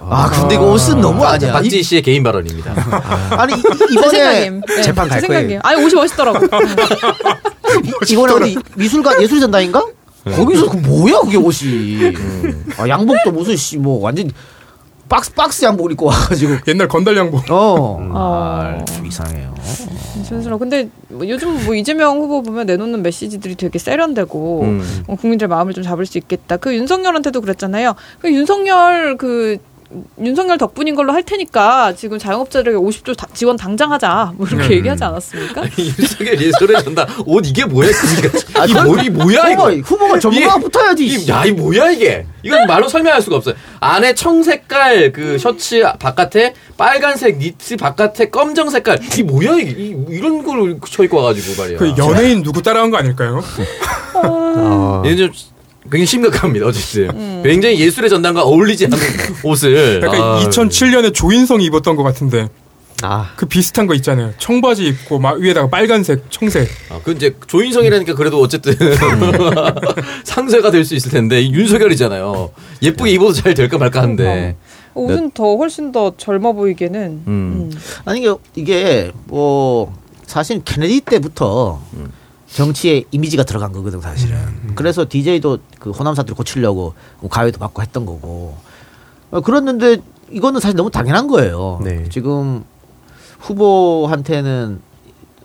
아 근데 이거 옷은 너무 아니야. 박지희 씨의 개인 발언입니다. 아니 이- 생각임. 네, 재판 갈제 거예요. 아니 옷이 멋있더라고. 이번에 어디 미술관 예술 전당인가? 거기서 그 뭐야 그게 옷이? 아, 양복도 무슨 씨 뭐 완전 박스 박스 양복 입고 와가지고 옛날 건달 양복. 어, 어. 아, 좀 이상해요. 순수로. 근데 뭐 요즘 뭐 이재명 후보 보면 내놓는 메시지들이 되게 세련되고 음. 어, 국민들 마음을 좀 잡을 수 있겠다. 그 윤석열한테도 그랬잖아요. 그 윤석열 그 윤석열 덕분인 걸로 할 테니까 지금 자영업자들에게 50조 다- 지원 당장 하자. 뭐 이렇게 얘기하지 않았습니까? 윤석열 예술의 전당 옷 이게 뭐야? 그러니까 이 머리 뭐야 이거? 후보, 후보가 전문가가 이게- 붙어야지. 이- 야, 이 뭐야 이게? 이건 말로 설명할 수가 없어요. 안에 청색깔 그 셔츠 바깥에 빨간색 니트 바깥에 검정 색깔. 이 뭐야 이게? 이, 이런 걸 쳐입고 와가지고 말이야. 그 연예인 누구 따라한 거 아닐까요? 어, 좀 굉장히 심각합니다. 어쨌든 음. 굉장히 예술의 전당과 어울리지 않는 옷을. 약간 아, 2007년에 조인성이 입었던 것 같은데 아 그 비슷한 거 있잖아요. 청바지 입고 막 위에다가 빨간색, 청색. 아, 그 이제 조인성이라니까 그래도 어쨌든 상쇄가 될 수 있을 텐데 이 윤석열이잖아요. 예쁘게 입어도 잘 될까 말까 하는데. 옷은 더 훨씬 더 젊어 보이게는. 음. 음. 아니 이게, 이게 뭐 사실 케네디 때부터 정치에 이미지가 들어간 거거든 사실은. 그래서 DJ도 그 호남 사투리 고치려고 가위도 받고 했던 거고. 어, 그랬는데 이거는 사실 너무 당연한 거예요. 네. 지금 후보한테는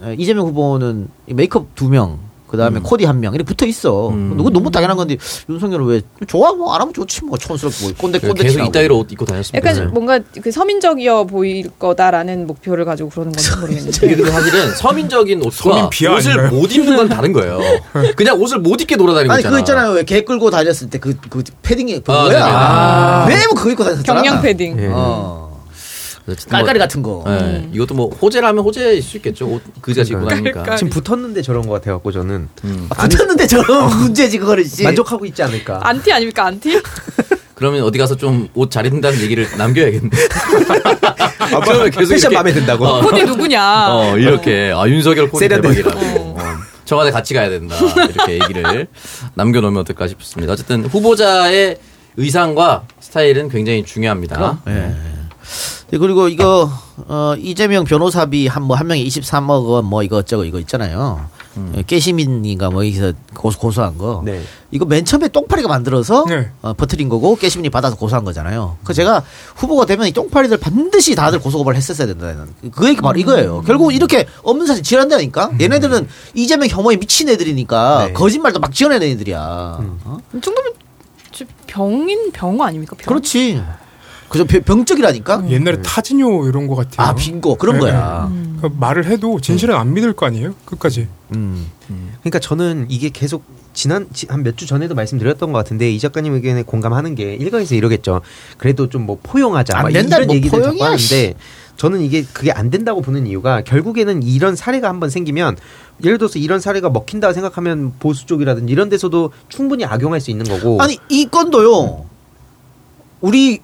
에, 이재명 후보는 이 메이크업 두 명, 그 다음에 코디 한 명 이렇게 붙어 있어. 음. 누구 너무 당연한 건데 윤석열은 왜 좋아 뭐 안 하면 좋지 뭐 촌스럽고 뭐 꼰대 꼰대 계속. 이따위로 옷 입고 다녔습니다. 약간 뭔가 그 서민적이어 보일 거다라는 목표를 가지고 그러는 건지 모르겠는데. 사실은 서민적인 옷과 서민 비하 옷을? 못 입는 건 다른 거예요. 그냥 옷을 못 입게 돌아다니고 아니 있잖아. 그거 있잖아요 왜 개 끌고 다녔을 때 그그 패딩이 아, 뭐야? 네네. 아. 매번 그거 입고 다녔었잖아. 경량 패딩. 예. 어. 깔깔이 뭐- 같은 거. 네, 이것도 뭐 호재라면 호재일 수 있겠죠. 옷 그지같이 입고 다니니까. 지금 붙었는데 저런 것 같아갖고 저는 음. 아, 붙었는데 저런 문제지 그거는 씨. 만족하고 있지 않을까. 안티 아닙니까 안티? 그러면 어디 가서 좀 옷 잘 입는다는 얘기를 남겨야겠네. 그러면 계속 패션 이렇게- 마음에 든다고. 어, 코디 누구냐? 어, 이렇게 아 윤석열 코디 대박이라고. 어, 청와대 같이 가야 된다. 이렇게 얘기를 남겨놓으면 어떨까 싶습니다. 어쨌든 후보자의 의상과 스타일은 굉장히 중요합니다. 예. 네, 그리고 이거 어, 이재명 변호사비 한 뭐 한 명에 23억 원 뭐 이거 어쩌고 이거 있잖아요. 예, 깨시민인가 뭐 여기서 고소, 고소한 거. 네. 이거 맨 처음에 똥파리가 만들어서 네. 어, 버트린 거고 깨시민이 받아서 고소한 거잖아요. 그 제가 후보가 되면 이 똥파리들 반드시 다들 고소 고발 했었어야 된다는 그 얘기 바로 이거예요. 결국 이렇게 없는 사실 지어낸다니까. 얘네들은 이재명 혐오에 미친 애들이니까 네. 거짓말도 막 지어내는 애들이야. 어? 이 정도면 저 병인 병어 아닙니까? 병. 그렇지. 그저 병- 병적이라니까. 옛날에 타지뇨 이런 거 같아요. 아 빙고 그런 네. 거야. 그 말을 해도 진실은 안 믿을 거 아니에요? 끝까지. 음. 그러니까 저는 이게 계속 지난 한 몇 주 전에도 말씀드렸던 것 같은데 이 작가님 의견에 공감하는 게 일각에서 이러겠죠. 그래도 좀 뭐 포용하자. 안막 된다, 이런 뭐 얘기들 포용이야, 하는데 저는 이게 그게 안 된다고 보는 이유가 결국에는 이런 사례가 한번 생기면 예를 들어서 이런 사례가 먹힌다 생각하면 보수 쪽이라든지 이런 데서도 충분히 악용할 수 있는 거고. 아니 이 건도요. 우리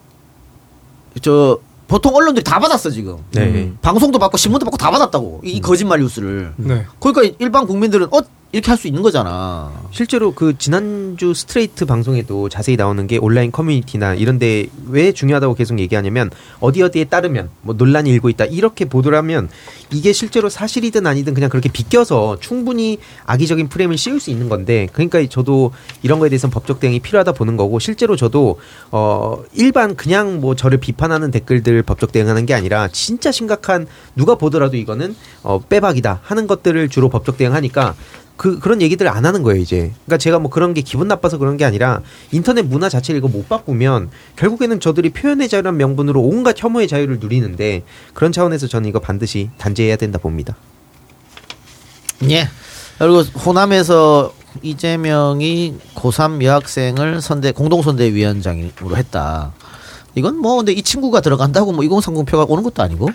저 보통 언론들이 다 받았어 지금. 네. 방송도 받고 신문도 받고 다 받았다고 이 거짓말 뉴스를. 네. 그러니까 일반 국민들은 어 이렇게 할 수 있는 거잖아. 실제로 그 지난주 스트레이트 방송에도 자세히 나오는 게 온라인 커뮤니티나 이런데 왜 중요하다고 계속 얘기하냐면 어디 어디에 따르면 뭐 논란이 일고 있다 이렇게 하면 이게 실제로 사실이든 아니든 그냥 그렇게 비껴서 충분히 악의적인 프레임을 씌울 수 있는 건데 그러니까 저도 이런 거에 대해서는 법적 대응이 필요하다 보는 거고 실제로 저도 어 일반 그냥 뭐 저를 비판하는 댓글들 법적 대응하는 게 아니라 진짜 심각한 누가 보더라도 이거는 어 빼박이다 하는 것들을 주로 법적 대응하니까 그 그런 얘기들을 안 하는 거예요 이제. 그러니까 제가 뭐 그런 게 기분 나빠서 그런 게 아니라 인터넷 문화 자체를 이거 못 바꾸면 결국에는 저들이 표현의 자유란 명분으로 온갖 혐오의 자유를 누리는데 그런 차원에서 저는 이거 반드시 단죄해야 된다 봅니다. 예. 그리고 호남에서 이재명이 고3 여학생을 선대 공동 선대위원장으로 했다. 이건 뭐 근데 이 친구가 들어간다고 뭐 2030표가 오는 것도 아니고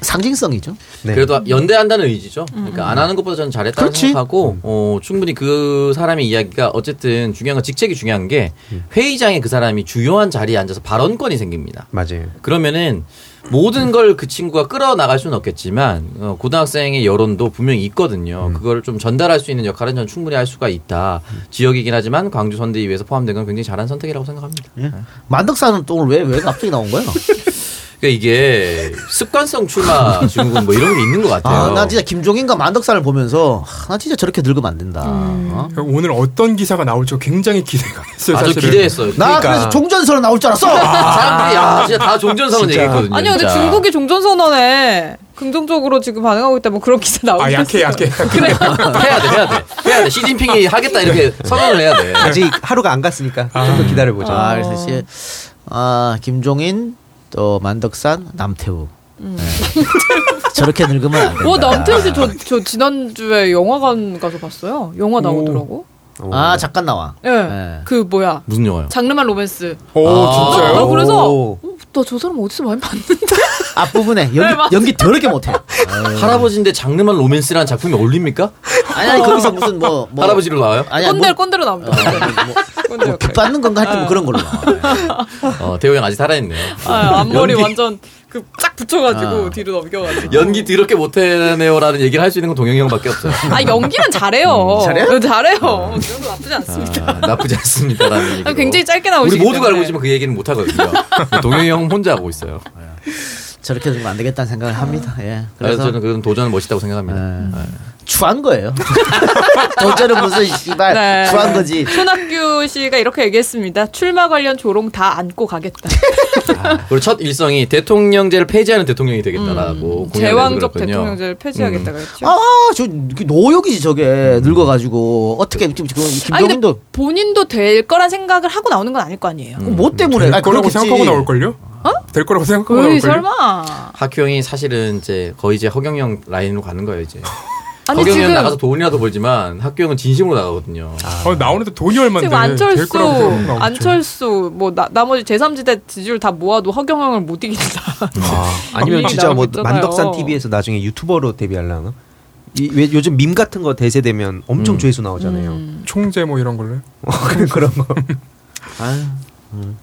상징성이죠. 네. 그래도 연대한다는 의지죠. 그러니까 안 하는 것보다 저는 잘했다고 그렇지. 생각하고 어, 충분히 그 사람의 이야기가 어쨌든 중요한 건 직책이 중요한 게 회의장에 그 사람이 주요한 자리에 앉아서 발언권이 생깁니다. 맞아요. 그러면은 모든 걸 그 친구가 끌어나갈 수는 없겠지만 어, 고등학생의 여론도 분명히 있거든요. 그걸 좀 전달할 수 있는 역할은 저는 충분히 할 수가 있다. 지역이긴 하지만 광주 선대위에서 포함된 건 굉장히 잘한 선택이라고 생각합니다. 예. 만덕사는 또 오늘 왜 왜 갑자기 나온 거야? 그러니까 이게 습관성 출마 증후군 뭐 이런 게 있는 것 같아요. 아, 나 진짜 김종인과 만덕산을 보면서 하, 나 진짜 저렇게 늙으면 안 된다. 어? 그러니까 오늘 어떤 기사가 나올지 굉장히 기대가 됐어요. 아주. 기대했어요. 나 그러니까 그래서 종전선언 나올 줄 알았어. 사람들이 야 진짜 다 종전선언 진짜. 얘기했거든요. 아니요, 근데 진짜. 중국이 종전선언에 긍정적으로 지금 반응하고 있다. 뭐 그런 기사 나오고 아 약해 약해. 약해. 해야 돼, 해야 돼, 해야 돼. 시진핑이 하겠다 이렇게 선언을 해야 돼. 아직 하루가 안 갔으니까 좀더 기다려 보자. 아, 그래서 시, 아 김종인 또 만덕산 남태우. 네. 저렇게 늙으면 안 된다. 어, 남태우 씨, 저, 저 지난주에 영화관 가서 봤어요. 영화 나오더라고. 아 잠깐 나와. 예. 네. 그, 뭐야. 무슨 영화요? 장르만 로맨스. 오 아. 나 진짜요? 그래서, 오. 어, 나저 사람 어디서 많이 봤는데? 앞부분에 연기, 네, 맞아. 연기 더럽게 못해. 할아버지인데 장르만 로맨스라는 작품이 어울립니까? 아니, 아니 거기서 무슨 뭐, 뭐 할아버지로 나와요? 아니야 꼰대로, 뭐, 꼰대로 나옵니다. 꼰대 뭐 역할. 받는 건가 할때뭐 그런 걸로 나와. 어, 대호 형 아직 살아있네요. 아, 앞머리 연기- 완전 그쫙 붙여가지고 아. 뒤로 넘겨가지고. 연기 더럽게 못해내요라는 얘기를 할 수 있는 건 동영이 형밖에 없어요. 아, 연기는 잘해요. 잘해요? 어, 잘해요. 그 정도 나쁘지 않습니다. 아, 나쁘지 않습니다라는 얘기. 아, 굉장히 짧게 나오시기 우리 모두가 알고. 있지만 그 얘기는 못 하거든요. 동영이 형 혼자 하고 있어요. 저렇게 늙으면 안 되겠다는 생각을 합니다. 예. 그래서 그래서 저는 그런 도전은 멋있다고 생각합니다. 네. 추한 거예요. 도저는 무슨 씨발 네. 추한 거지. 손학규 씨가 이렇게 얘기했습니다. 출마 관련 조롱 다 안고 가겠다. 그리고 첫 일성이 대통령제를 폐지하는 대통령이 되겠다라고 음. 제왕적. 대통령제를 폐지하겠다고 했죠. 아, 저 노역이지 저게 늙어가지고 어떻게 지금 근데 김종인도 본인도 될 거란 생각을 하고 나오는 건 아닐 거 아니에요. 뭐 때문에 될 아니, 거라고. 생각하고 나올 걸요? 될 거라고 생각하고 나올걸요? 설마. 학교 형이 사실은 이제 거의 이제 허경영 라인으로 가는 거예요 이제. 아니, 허경영 지금- 나가서 돈이라도 벌지만 학교형은 진심으로 나가거든요. 어, 나오는데 돈이 얼마인데 지금 안철수, 될 거라고 생각하고 안철수 뭐 나, 나머지 제3지대 지지율 다 모아도 허경영을 못 이긴다. 아니면 분명히 진짜 뭐. 만덕산 TV에서 나중에 유튜버로 데뷔하려나? 이, 왜 요즘 밈 같은 거 대세되면 엄청 음. 조회수 나오잖아요. 음. 총재 뭐 이런 걸로. 그런 거. 아유, 음.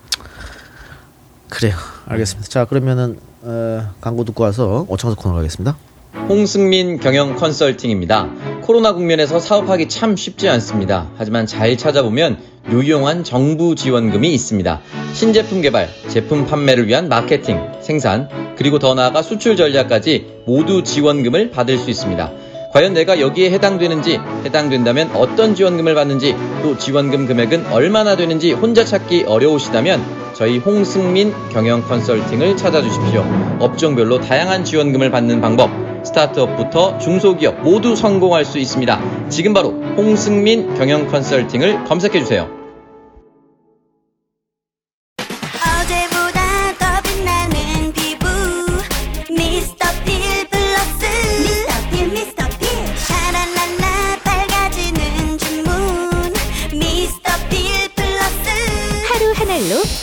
그래요. 알겠습니다. 자, 그러면은 어, 광고 듣고 와서 오창석 코너 가겠습니다. 홍승민 경영 컨설팅입니다. 코로나 국면에서 사업하기 참 쉽지 않습니다. 하지만 잘 찾아보면 유용한 정부 지원금이 있습니다. 신제품 개발, 제품 판매를 위한 마케팅, 생산, 그리고 더 나아가 수출 전략까지 모두 지원금을 받을 수 있습니다. 과연 내가 여기에 해당되는지, 해당된다면 어떤 지원금을 받는지, 또 지원금 금액은 얼마나 되는지 혼자 찾기 어려우시다면 저희 홍승민 경영 컨설팅을 찾아주십시오. 업종별로 다양한 지원금을 받는 방법, 스타트업부터 중소기업 모두 성공할 수 있습니다. 지금 바로 홍승민 경영 컨설팅을 검색해 주세요.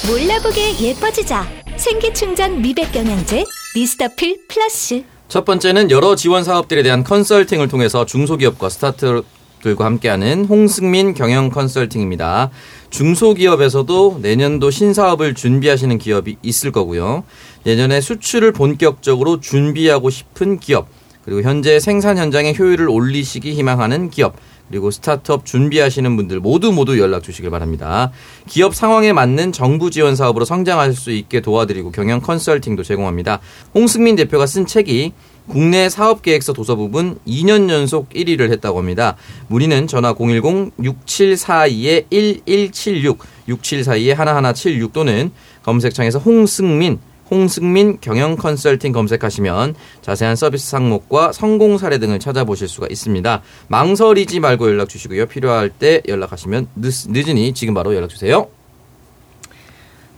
몰라보게 예뻐지자. 생기충전 미백 영양제 미스터필 플러스. 첫 번째는 여러 지원 사업들에 대한 컨설팅을 통해서 중소기업과 스타트업들과 함께하는 홍승민 경영 컨설팅입니다. 중소기업에서도 내년도 신사업을 준비하시는 기업이 있을 거고요. 내년에 수출을 본격적으로 준비하고 싶은 기업, 그리고 현재 생산 현장의 효율을 올리시기 희망하는 기업, 그리고 스타트업 준비하시는 분들 모두 모두 연락 주시길 바랍니다. 기업 상황에 맞는 정부 지원 사업으로 성장할 수 있게 도와드리고 경영 컨설팅도 제공합니다. 홍승민 대표가 쓴 책이 국내 사업계획서 도서 부분 2년 연속 1위를 했다고 합니다. 문의는 전화 010-6742-1176, 6742-1176 또는 검색창에서 홍승민, 홍승민 경영 컨설팅 검색하시면 자세한 서비스 항목과 성공 사례 등을 찾아보실 수가 있습니다. 망설이지 말고 연락 주시고요. 필요할 때 연락하시면 늦, 늦으니 지금 바로 연락 주세요.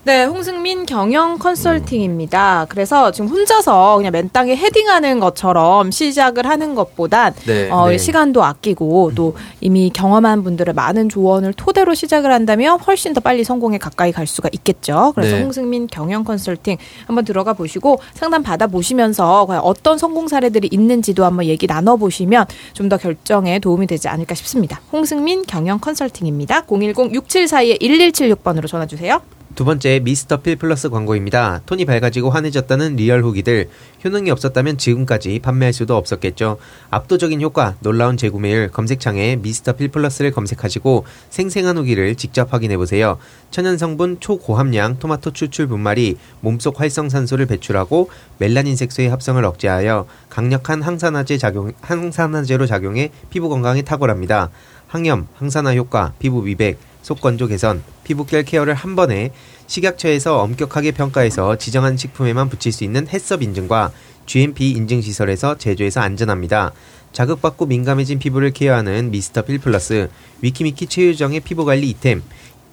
네, 홍승민 경영 컨설팅입니다. 그래서 지금 혼자서 그냥 맨 땅에 헤딩하는 것처럼 시작을 하는 것보단 네, 어, 네. 시간도 아끼고 또 이미 경험한 분들의 많은 조언을 토대로 시작을 한다면 훨씬 더 빨리 성공에 가까이 갈 수가 있겠죠. 그래서 네. 홍승민 경영 컨설팅 한번 들어가 보시고 상담 받아 보시면서 과연 어떤 성공 사례들이 있는지도 한번 얘기 나눠 보시면 좀 더 결정에 도움이 되지 않을까 싶습니다. 홍승민 경영 컨설팅입니다. 010-6742-1176번으로 전화 주세요. 두 번째 미스터 필 플러스 광고입니다. 톤이 밝아지고 환해졌다는 real 후기들 효능이 없었다면 지금까지 판매할 수도 없었겠죠. 압도적인 효과, 놀라운 재구매율 검색창에 미스터 필 플러스를 검색하시고 생생한 후기를 직접 확인해 보세요. 천연 성분 초고함량 토마토 추출 분말이 몸속 활성산소를 배출하고 멜라닌 색소의 합성을 억제하여 강력한 항산화제 작용 항산화제로 작용해 피부 건강에 탁월합니다. 항염, 항산화 효과, 피부 미백, 속 건조 개선, 피부결 케어를 한 번에 식약처에서 엄격하게 평가해서 지정한 식품에만 붙일 수 있는 HACCP 인증과 GMP 인증 시설에서 제조해서 안전합니다. 자극받고 민감해진 피부를 케어하는 미스터 필 플러스 위키미키 최유정의 피부관리 아이템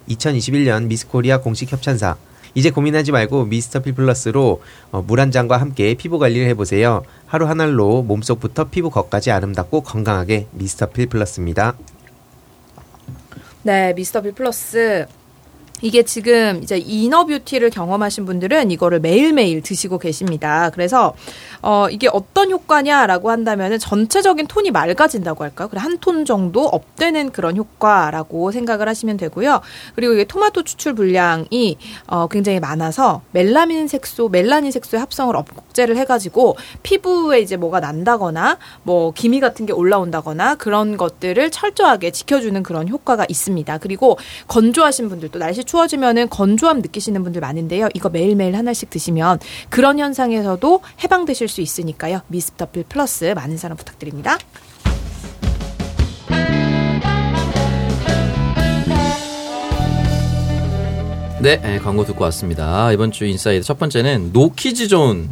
2021년 미스코리아 공식 협찬사 이제 고민하지 말고 미스터 필 플러스로 어, 물한 잔과 함께 피부 관리를 해보세요. 하루 한 알로 몸속부터 피부 겉까지 아름답고 건강하게 미스터 필 플러스입니다. 네, 미스터 필 플러스. 이게 지금 이제 inner beauty를 경험하신 분들은 이거를 매일매일 드시고 계십니다. 그래서 어 이게 어떤 효과냐라고 한다면은 전체적인 톤이 맑아진다고 할까요? 그래 한 톤 정도 up되는 그런 효과라고 생각을 하시면 되고요. 그리고 이게 토마토 추출 분량이 어 굉장히 많아서 멜라닌 색소, 멜라닌 색소의 합성을 억제를 해가지고 피부에 이제 뭐가 난다거나 뭐 기미 같은 게 올라온다거나 그런 것들을 철저하게 지켜주는 그런 효과가 있습니다. 그리고 건조하신 분들도 날씨 추워지면은 건조함 느끼시는 분들 많은데요. 이거 매일매일 하나씩 드시면 그런 현상에서도 해방되실 수 있으니까요. 미스터필 플러스 많은 사랑 부탁드립니다. 네, 예, 광고 듣고 왔습니다. 이번 주 inside 첫 번째는 no kids zone이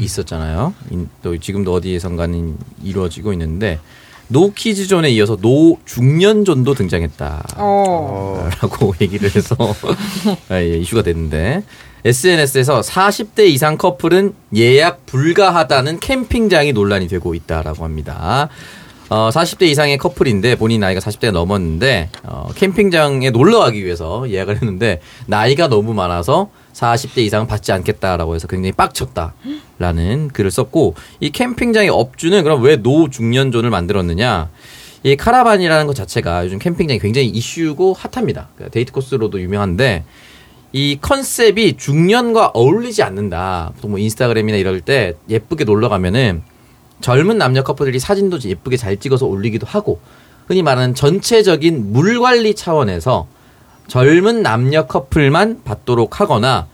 있었잖아요. 인- 또 지금도 어디에선가는 이루어지고 있는데 no kids zone에 이어서 no 중년 zone도 등장했다. 어. 라고 얘기를 해서 아, 예, 이슈가 됐는데 SNS에서 40대 이상 커플은 예약 불가하다는 캠핑장이 논란이 되고 있다라고 합니다. 어, 40대 이상의 커플인데 본인 나이가 40대가 넘었는데 어, 캠핑장에 놀러 가기 위해서 예약을 했는데 나이가 너무 많아서 40대 이상은 받지 않겠다라고 해서 굉장히 빡쳤다라는 글을 썼고 이 캠핑장의 업주는 그럼 왜 no중년zone을 만들었느냐? 이 카라반이라는 것 자체가 요즘 캠핑장이 굉장히 이슈고 hot합니다. 그러니까 데이트 코스로도 유명한데 이 컨셉이 중년과 어울리지 않는다. 보통 뭐 인스타그램이나 이럴 때 예쁘게 놀러 가면은 젊은 남녀 커플들이 사진도 예쁘게 잘 찍어서 올리기도 하고 흔히 말하는 전체적인 물 관리 차원에서 젊은 남녀 커플만 받도록 하거나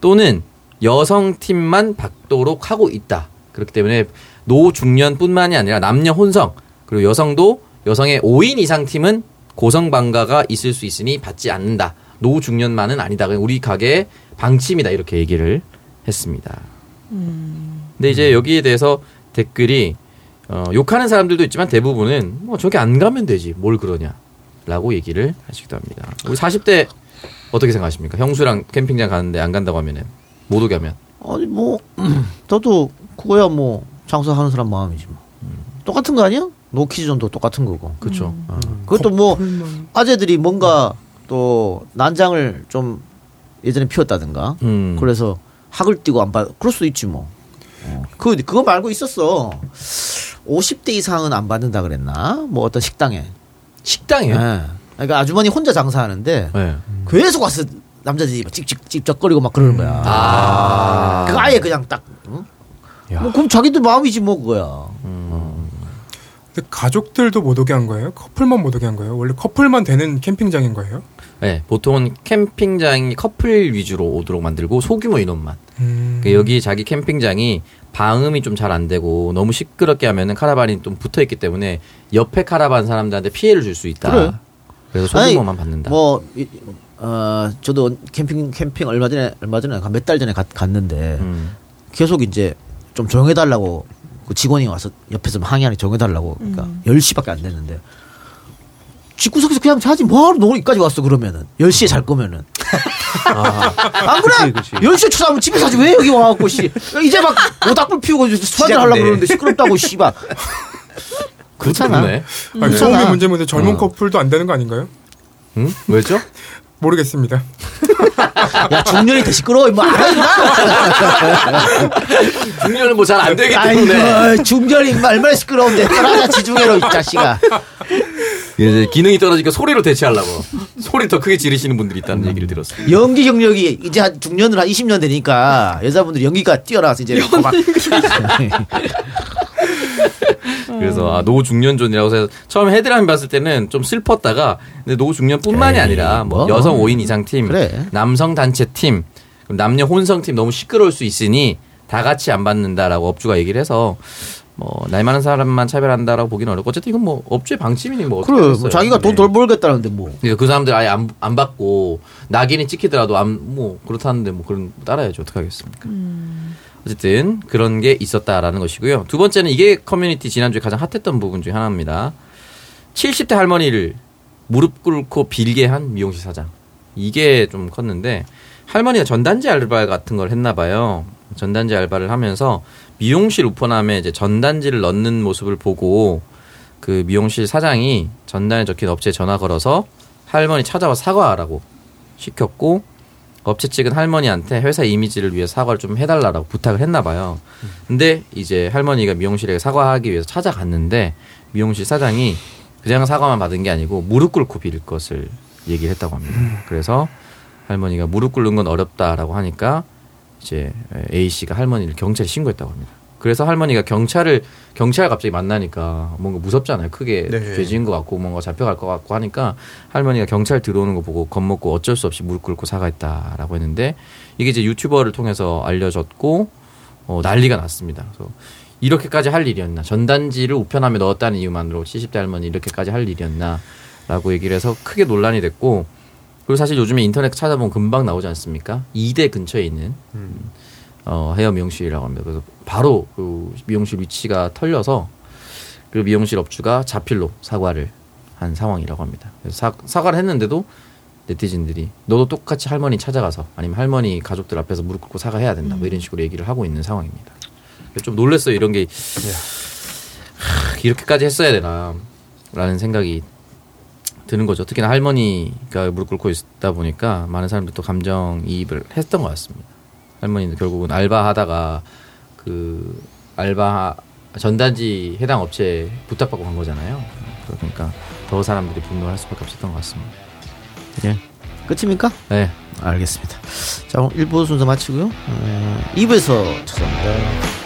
또는 여성 팀만 받도록 하고 있다. 그렇기 때문에 노중년뿐만이 아니라 남녀 혼성 그리고 여성도 여성의 5인 이상 팀은 고성 방가가 있을 수 있으니 받지 않는다. 노중년만은 아니다. 그냥 우리 가게의 방침이다. 이렇게 얘기를 했습니다. 근데 이제 여기에 대해서 댓글이 어, 욕하는 사람들도 있지만 대부분은 뭐 저기 안 가면 되지 뭘 그러냐라고 얘기를 하시기도 합니다. 우리 40대 어떻게 생각하십니까? 형수랑 캠핑장 가는데 안 간다고 하면은 못 오게 하면 아니 뭐 저도 그거야 뭐 장사하는 사람 마음이지 뭐 똑같은 거 아니야? 노키즈존도 똑같은 거고. 그렇죠. 어. 그것도 뭐 아재들이 뭔가 또 난장을 좀 예전에 피웠다든가 음. 그래서 학을 띄고 안 받. 그럴 수도 있지 뭐. 어. 그 그거 말고 있었어. 50대 이상은 안 받는다 그랬나? 뭐 어떤 식당에. 식당에요? 네. 그러니까 아주머니 혼자 장사하는데 네. 계속 와서 남자들이 막 찝찝 찝쩍거리고 막 그러는 거야. 아. 그 아예 그냥 딱. 응? 뭐 그럼 자기들 마음이지 뭐 그거야. 근데 가족들도 못 오게 한 거예요? 커플만 못 오게 한 거예요? 원래 커플만 되는 캠핑장인 거예요? 네, 보통은 캠핑장이 커플 위주로 오도록 만들고 소규모 인원만. 음. 그 여기 자기 캠핑장이 방음이 좀 잘 안 되고 너무 시끄럽게 하면은 카라반이 좀 붙어 있기 때문에 옆에 카라반 사람들한테 피해를 줄 수 있다. 그래. 그래서 소규모만 받는다. 뭐, 이- 어, 저도 캠핑, 캠핑 얼마 전에, 얼마 전에, 몇 달 전에 갔, 갔는데, 음. 계속 이제 좀 조용해 달라고 그 직원이 와서 옆에서 항의하니 조용해달라고. 그러니까 10시밖에 안 됐는데. 집구석에서 그냥 자지 뭐하러 노기까지 왔어 그러면은 10시에 잘 거면은 안 그래? 10시에 찾아오면 집에 자지 왜 여기 와갖고 씨 이제 막 모닥불 피우고 수화들 하려고. 그러는데 시끄럽다고 씨발 그렇잖아 그렇네. 아니, 그렇잖아. 소음이 문제면 젊은 어. 커플도 안 되는 거 아닌가요? 응? 왜죠? 모르겠습니다. 야 중년이 더 시끄러워 뭐 알아 임마 중년은 뭐 잘 안 되기 때문에. 아이고 중년이 임마 얼마나 시끄러운데 떠나자 지중해로 이 자식아 이제 기능이 떨어지니까 소리로 대체하려고 소리 더 크게 지르시는 분들이 있다는 얘기를 들었어요. 연기 경력이 이제 한 중년으로 한 20년 되니까 여자분들이 연기가 뛰어나서 이제 막 그래서 아, no중년zone이라고 해서 처음 헤드라인 봤을 때는 좀 슬펐다가 근데 no중년뿐만이 에이, 아니라 뭐 뭐. 여성 5인 이상 팀, 그래. 남성 단체 팀, 남녀 혼성 팀 너무 시끄러울 수 있으니 다 같이 안 받는다라고 업주가 얘기를 해서 뭐 나이 많은 사람만 차별한다라고 보기는 어렵고 어쨌든 이건 뭐 업주의 방침이니 뭐 그래 하겠어요. 뭐 자기가 돈 덜 벌겠다는데 뭐 그러니까 그 사람들 아예 안, 안 받고 낙인이 찍히더라도 안 뭐 그렇다는데 뭐 그런 따라야죠 어떻게 하겠습니까? 어쨌든 그런 게 있었다라는 것이고요. 두 번째는 이게 커뮤니티 지난주에 가장 hot했던 부분 중에 하나입니다. 70대 할머니를 무릎 꿇고 빌게 한 미용실 사장. 이게 좀 컸는데 할머니가 전단지 알바 같은 걸 했나 봐요. 전단지 알바를 하면서 미용실 우편함에 이제 전단지를 넣는 모습을 보고 그 미용실 사장이 전단에 적힌 업체에 전화 걸어서 할머니 찾아와 사과하라고 시켰고 업체 측은 할머니한테 회사 이미지를 위해 사과를 좀 해달라고 부탁을 했나 봐요. 근데 이제 할머니가 미용실에 사과하기 위해서 찾아갔는데 미용실 사장이 그냥 사과만 받은 게 아니고 무릎 꿇고 빌 것을 얘기를 했다고 합니다. 그래서 할머니가 무릎 꿇는 건 어렵다라고 하니까 이제 A 씨가 할머니를 경찰에 신고했다고 합니다. 그래서 할머니가 경찰을 경찰 갑자기 만나니까 뭔가 무섭잖아요. 크게 네. 죄지은 것 같고 뭔가 잡혀갈 것 같고 하니까 할머니가 경찰 들어오는 거 보고 겁먹고 어쩔 수 없이 무릎 꿇고 사과했다라고 했는데 이게 이제 유튜버를 통해서 알려졌고 어, 난리가 났습니다. 그래서 이렇게까지 할 일이었나? 전단지를 우편함에 넣었다는 이유만으로 70대 할머니 이렇게까지 할 일이었나?라고 얘기를 해서 크게 논란이 됐고 그리고 사실 요즘에 인터넷 찾아보면 금방 나오지 않습니까? 2대 근처에 있는 어, 헤어 미용실이라고 합니다. 그래서 바로 그 미용실 위치가 털려서 그 미용실 업주가 자필로 사과를 한 상황이라고 합니다. 그래서 사, 사과를 했는데도 네티즌들이 너도 똑같이 할머니 찾아가서 아니면 할머니 가족들 앞에서 무릎 꿇고 사과해야 된다. 뭐 이런 식으로 얘기를 하고 있는 상황입니다. 좀 놀랐어요. 이런 게 하, 이렇게까지 했어야 되나 라는 생각이 드는 거죠. 특히나 할머니가 무릎 꿇고 있다 보니까 많은 사람들이 또 감정 이입을 했던 것 같습니다. 할머니는 결국은 알바하다가 그 알바 전단지 해당 업체에 부탁받고 간 거잖아요. 그러니까 더 사람들이 분노할 수밖에 없었던 것 같습니다. 예. 끝입니까? 네. 알겠습니다. 자, 오늘 1부 순서 마치고요. 어, 2부에서 찾아옵니다.